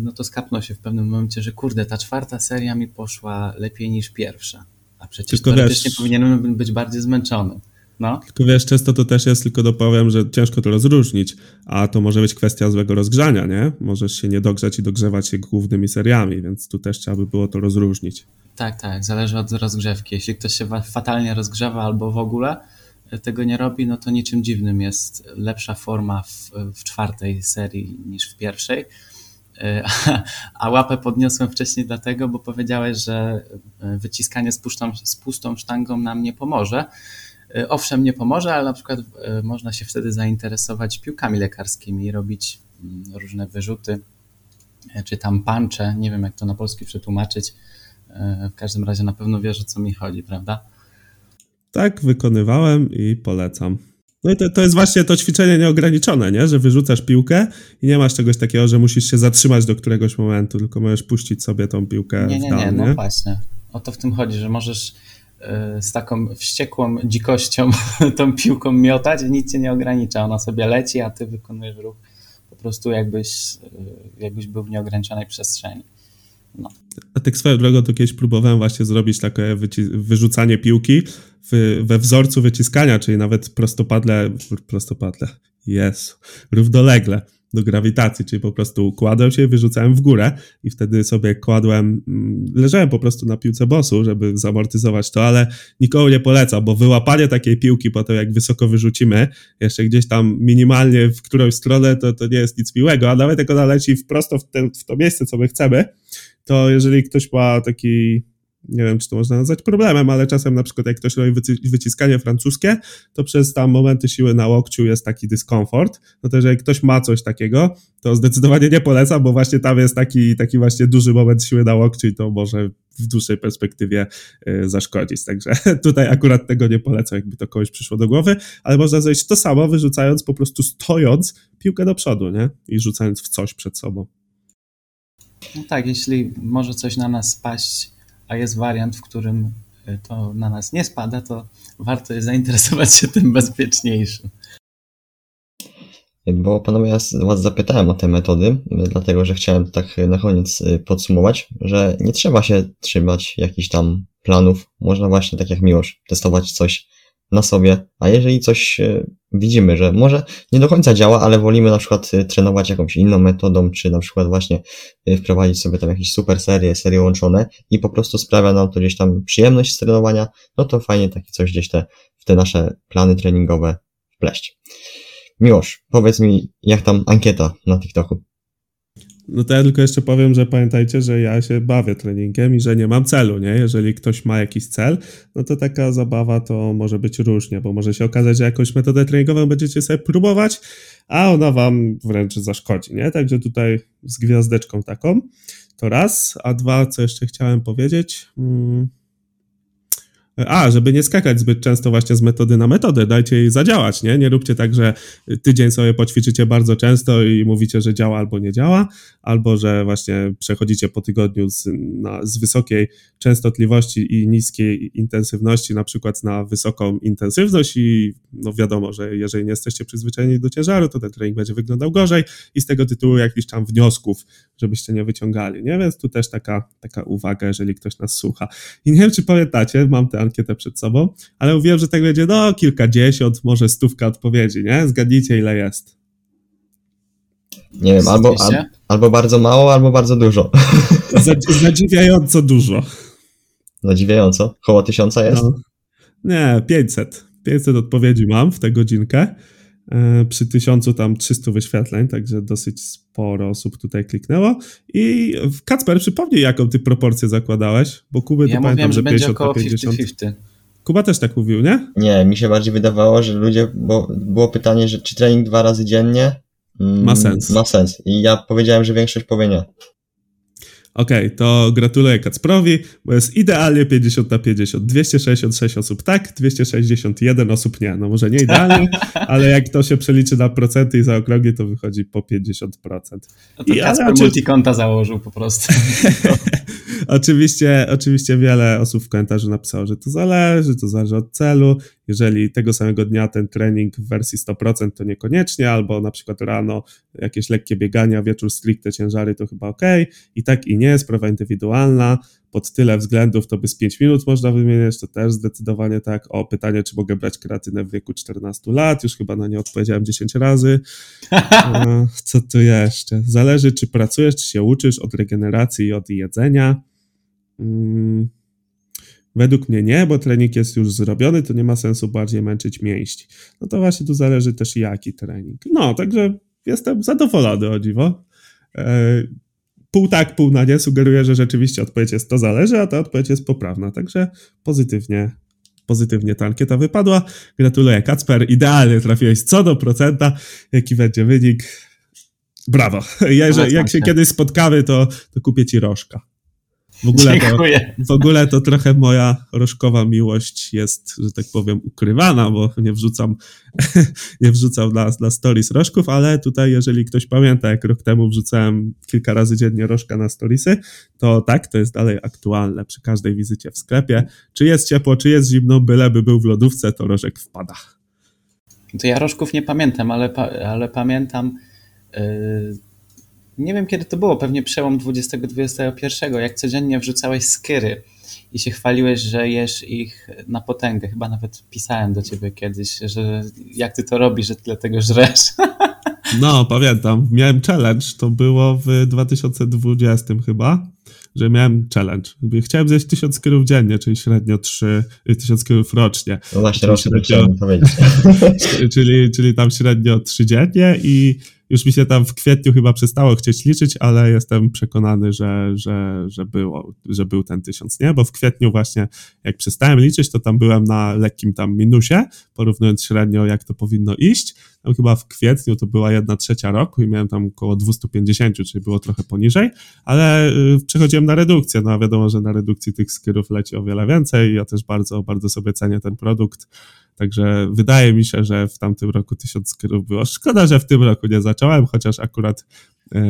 no to skapnął się w pewnym momencie, że kurde, ta czwarta seria mi poszła lepiej niż pierwsza, a przecież Tylko teoretycznie wiesz, powinienem być bardziej zmęczony. No.
Tylko wiesz, często to też jest, tylko dopowiem, że ciężko to rozróżnić, a to może być kwestia złego rozgrzania, nie? Możesz się nie dogrzać i dogrzewać się głównymi seriami, więc tu też trzeba by było to rozróżnić.
Tak, tak, zależy od rozgrzewki. Jeśli ktoś się fatalnie rozgrzewa albo w ogóle tego nie robi, no to niczym dziwnym jest lepsza forma w, w czwartej serii niż w pierwszej. A łapę podniosłem wcześniej dlatego, bo powiedziałeś, że wyciskanie z pustą, z pustą sztangą nam nie pomoże. E, owszem, nie pomoże, ale na przykład e, można się wtedy zainteresować piłkami lekarskimi, robić mm, różne wyrzuty, e, czy tam pancze, nie wiem jak to na polski przetłumaczyć. W każdym razie na pewno wiesz o co mi chodzi, prawda?
Tak, wykonywałem i polecam. No i to, to jest właśnie to ćwiczenie nieograniczone, nie? że wyrzucasz piłkę i nie masz czegoś takiego, że musisz się zatrzymać do któregoś momentu, tylko możesz puścić sobie tą piłkę
nie, nie,
w dal,
nie, no właśnie. O to w tym chodzi, że możesz z taką wściekłą dzikością tą piłką miotać nic cię nie ogranicza. Ona sobie leci, a ty wykonujesz ruch po prostu jakbyś, jakbyś był w nieograniczonej przestrzeni. No.
A tak swoją drogą to kiedyś próbowałem właśnie zrobić takie wyrzucanie piłki w, we wzorcu wyciskania, czyli nawet prostopadle, prostopadle, jest, równolegle do grawitacji, czyli po prostu kładłem się i wyrzucałem w górę. I wtedy sobie kładłem, mm, leżałem po prostu na piłce bosu, żeby zamortyzować to, ale nikomu nie polecam, bo wyłapanie takiej piłki po to, jak wysoko wyrzucimy, jeszcze gdzieś tam minimalnie w którąś stronę, to, to nie jest nic miłego, a nawet jak ona leci wprost w, w to miejsce, co my chcemy, to jeżeli ktoś ma taki nie wiem, czy to można nazwać problemem, ale czasem na przykład jak ktoś robi wyciskanie francuskie, to przez tam momenty siły na łokciu jest taki dyskomfort, no to jeżeli ktoś ma coś takiego, to zdecydowanie nie polecam, bo właśnie tam jest taki, taki właśnie duży moment siły na łokciu i to może w dłuższej perspektywie y, zaszkodzić. Także tutaj akurat tego nie polecam, jakby to komuś przyszło do głowy, ale można zrobić to samo, wyrzucając po prostu stojąc piłkę do przodu, nie? I rzucając w coś przed sobą.
No tak, jeśli może coś na nas spaść a jest wariant, w którym y, to na nas nie spada, to warto jest zainteresować się tym bezpieczniejszym.
Bo panowie, ja was zapytałem o te metody, dlatego że chciałem tak na koniec y, podsumować, że nie trzeba się trzymać jakichś tam planów. Można właśnie, tak jak Miłosz, testować coś na sobie, a jeżeli coś e, widzimy, że może nie do końca działa, ale wolimy na przykład e, trenować jakąś inną metodą, czy na przykład właśnie e, wprowadzić sobie tam jakieś super serie, serie łączone i po prostu sprawia nam to gdzieś tam przyjemność z trenowania, no to fajnie takie coś gdzieś te, w te nasze plany treningowe wpleść. Miłosz, powiedz mi, jak tam ankieta na TikToku?
No to ja tylko jeszcze powiem, że pamiętajcie, że ja się bawię treningiem i że nie mam celu, nie? Jeżeli ktoś ma jakiś cel, no to taka zabawa to może być różnie, bo może się okazać, że jakąś metodę treningową będziecie sobie próbować, a ona wam wręcz zaszkodzi, nie? Także tutaj z gwiazdeczką taką, to raz, a dwa, co jeszcze chciałem powiedzieć... Hmm a, żeby nie skakać zbyt często właśnie z metody na metodę, dajcie jej zadziałać, nie? Nie róbcie tak, że tydzień sobie poćwiczycie bardzo często i mówicie, że działa albo nie działa, albo że właśnie przechodzicie po tygodniu z, na, z wysokiej częstotliwości i niskiej intensywności na przykład na wysoką intensywność i no wiadomo, że jeżeli nie jesteście przyzwyczajeni do ciężaru, to ten trening będzie wyglądał gorzej i z tego tytułu jakichś tam wniosków, żebyście nie wyciągali, nie? Więc tu też taka, taka uwaga, jeżeli ktoś nas słucha. I nie wiem, czy pamiętacie, mam tę ankietę przed sobą, ale mówiłem, że tak będzie no kilkadziesiąt, może stówka odpowiedzi, nie? Zgadnijcie ile jest.
Nie wiem, albo, al, albo bardzo mało, albo bardzo dużo.
Zadziwiająco dużo.
Zadziwiająco? Koło tysiąca jest? No.
Nie, 500. 500 odpowiedzi mam w tę godzinkę. E, przy tysiącu tam 300 wyświetleń, także dosyć sporo osób tutaj kliknęło. I Kacper, przypomnij, jaką ty proporcję zakładałeś, bo Kuby
ja
to pamiętam,
że 50 około 50. 50.
Kuba też tak mówił, nie?
Nie, mi się bardziej wydawało, że ludzie, bo było pytanie, że czy trening dwa razy dziennie
mm, ma sens.
Ma sens. I ja powiedziałem, że większość powie nie.
Okej, okay, to gratuluję Kacprowi, bo jest idealnie 50 na 50. 266 osób tak, 261 osób nie. No może nie idealnie, ale jak to się przeliczy na procenty i zaokrągnie, to wychodzi po 50%.
No to I, Kacper ale, multikonta założył po prostu.
oczywiście, oczywiście wiele osób w komentarzu napisało, że to zależy, to zależy od celu. Jeżeli tego samego dnia ten trening w wersji 100% to niekoniecznie, albo na przykład rano jakieś lekkie biegania, wieczór stricte ciężary to chyba ok. I tak i nie, sprawa indywidualna. Pod tyle względów to by z 5 minut można wymieniać, to też zdecydowanie tak. O, pytanie, czy mogę brać kreatynę w wieku 14 lat, już chyba na nie odpowiedziałem 10 razy. Co tu jeszcze? Zależy, czy pracujesz, czy się uczysz od regeneracji i od jedzenia. Hmm. Według mnie nie, bo trening jest już zrobiony, to nie ma sensu bardziej męczyć mięści. No to właśnie tu zależy też jaki trening. No, także jestem zadowolony o dziwo. E, pół tak, pół na nie sugeruje, że rzeczywiście odpowiedź jest to zależy, a ta odpowiedź jest poprawna. Także pozytywnie, pozytywnie ta ankieta wypadła. Gratuluję Kacper, idealnie trafiłeś co do procenta, jaki będzie wynik. Brawo. Ja, że, jak się kiedyś spotkamy, to, to kupię ci rożka. W ogóle, to, w ogóle to trochę moja rożkowa miłość jest, że tak powiem, ukrywana, bo nie wrzucam, nie wrzucam na, na stories rożków, ale tutaj, jeżeli ktoś pamięta, jak rok temu wrzucałem kilka razy dziennie rożka na storiesy, to tak, to jest dalej aktualne przy każdej wizycie w sklepie. Czy jest ciepło, czy jest zimno, byleby był w lodówce, to rożek wpada.
To ja rożków nie pamiętam, ale, ale pamiętam. Yy nie wiem kiedy to było, pewnie przełom 20-21, jak codziennie wrzucałeś skyry i się chwaliłeś, że jesz ich na potęgę. Chyba nawet pisałem do ciebie kiedyś, że jak ty to robisz, że tyle tego żresz.
No, pamiętam. Miałem challenge, to było w 2020 chyba, że miałem challenge. Chciałem zjeść 1000 skyrów dziennie, czyli średnio 3, 1000 skyrów rocznie.
No właśnie, rocznie chciałem powiedzieć.
czyli, czyli tam średnio 3 dziennie i już mi się tam w kwietniu chyba przestało chcieć liczyć, ale jestem przekonany, że, że, że, było, że był ten tysiąc, nie? Bo w kwietniu właśnie, jak przestałem liczyć, to tam byłem na lekkim tam minusie, porównując średnio, jak to powinno iść. Tam chyba w kwietniu to była jedna trzecia roku i miałem tam około 250, czyli było trochę poniżej, ale y, przechodziłem na redukcję. No a wiadomo, że na redukcji tych skyrów leci o wiele więcej. Ja też bardzo, bardzo sobie cenię ten produkt. Także wydaje mi się, że w tamtym roku tysiąc skyrów było. Szkoda, że w tym roku nie zacząłem, chociaż akurat e,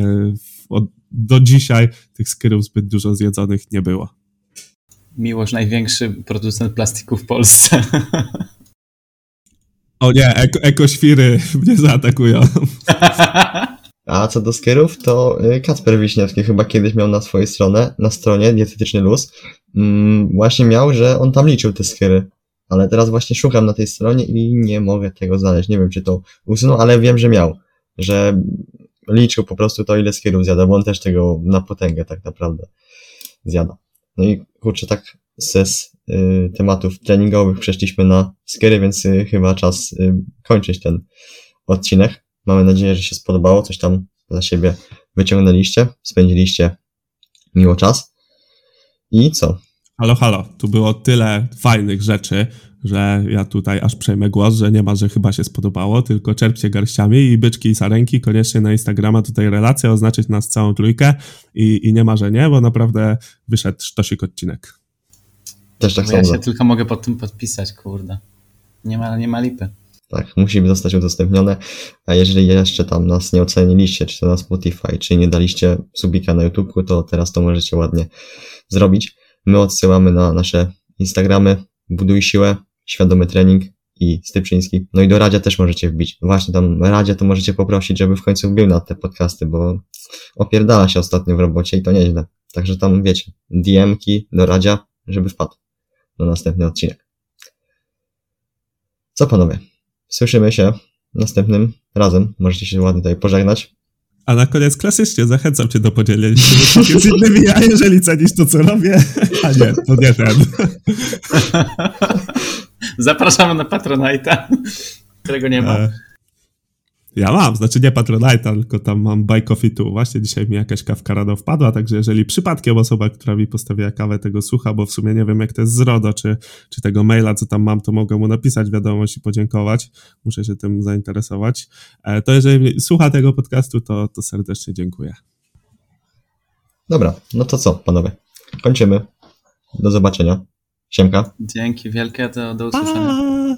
od, do dzisiaj tych skyrów zbyt dużo zjedzonych nie było.
Miłość, największy producent plastiku w Polsce.
O nie, eko, ekoświry mnie zaatakują.
A co do skierów, to y, Kacper Wiśniewski chyba kiedyś miał na swojej stronie, na stronie Dietetyczny Luz, mm, właśnie miał, że on tam liczył te skiery ale teraz właśnie szukam na tej stronie i nie mogę tego znaleźć. Nie wiem, czy to usunął, ale wiem, że miał, że liczył po prostu to, ile skierów zjada, bo on też tego na potęgę tak naprawdę zjada. No i kurczę, tak ze y, tematów treningowych przeszliśmy na skiery, więc y, chyba czas y, kończyć ten odcinek. Mamy nadzieję, że się spodobało, coś tam dla siebie wyciągnęliście, spędziliście miło czas. I co?
Halo, halo, tu było tyle fajnych rzeczy, że ja tutaj aż przejmę głos, że nie ma, że chyba się spodobało, tylko czerpcie garściami i byczki i sarenki, koniecznie na Instagrama tutaj relację, oznaczyć nas całą trójkę i, i nie ma, że nie, bo naprawdę wyszedł sztosik odcinek.
Też tak
samo. Ja się tylko mogę pod tym podpisać, kurde. Nie ma, nie ma lipy.
Tak, musi zostać udostępnione, a jeżeli jeszcze tam nas nie oceniliście, czy to na Spotify, czy nie daliście subika na YouTube, to teraz to możecie ładnie zrobić. My odsyłamy na nasze Instagramy, buduj siłę, świadomy trening i Stypszyński. No i do Radzia też możecie wbić. Właśnie tam Radzia to możecie poprosić, żeby w końcu wbił na te podcasty, bo opierdala się ostatnio w robocie i to nieźle. Także tam wiecie, DM-ki do Radzia, żeby wpadł na następny odcinek. Co panowie? Słyszymy się następnym razem. Możecie się ładnie tutaj pożegnać.
A na koniec klasycznie zachęcam cię do podzielenia się z innymi, a jeżeli cenisz to, co robię, a nie, to nie ten.
Zapraszamy na Patronite'a, którego nie ma.
Ja mam, znaczy nie Patronite'a, tylko tam mam Buy Coffee tu. Właśnie dzisiaj mi jakaś kawka rano wpadła, także jeżeli przypadkiem osoba, która mi postawiła kawę, tego słucha, bo w sumie nie wiem, jak to jest z RODO, czy, czy tego maila, co tam mam, to mogę mu napisać wiadomość i podziękować. Muszę się tym zainteresować. E, to jeżeli słucha tego podcastu, to, to serdecznie dziękuję.
Dobra, no to co, panowie? Kończymy. Do zobaczenia. Siemka.
Dzięki wielkie, do, do usłyszenia.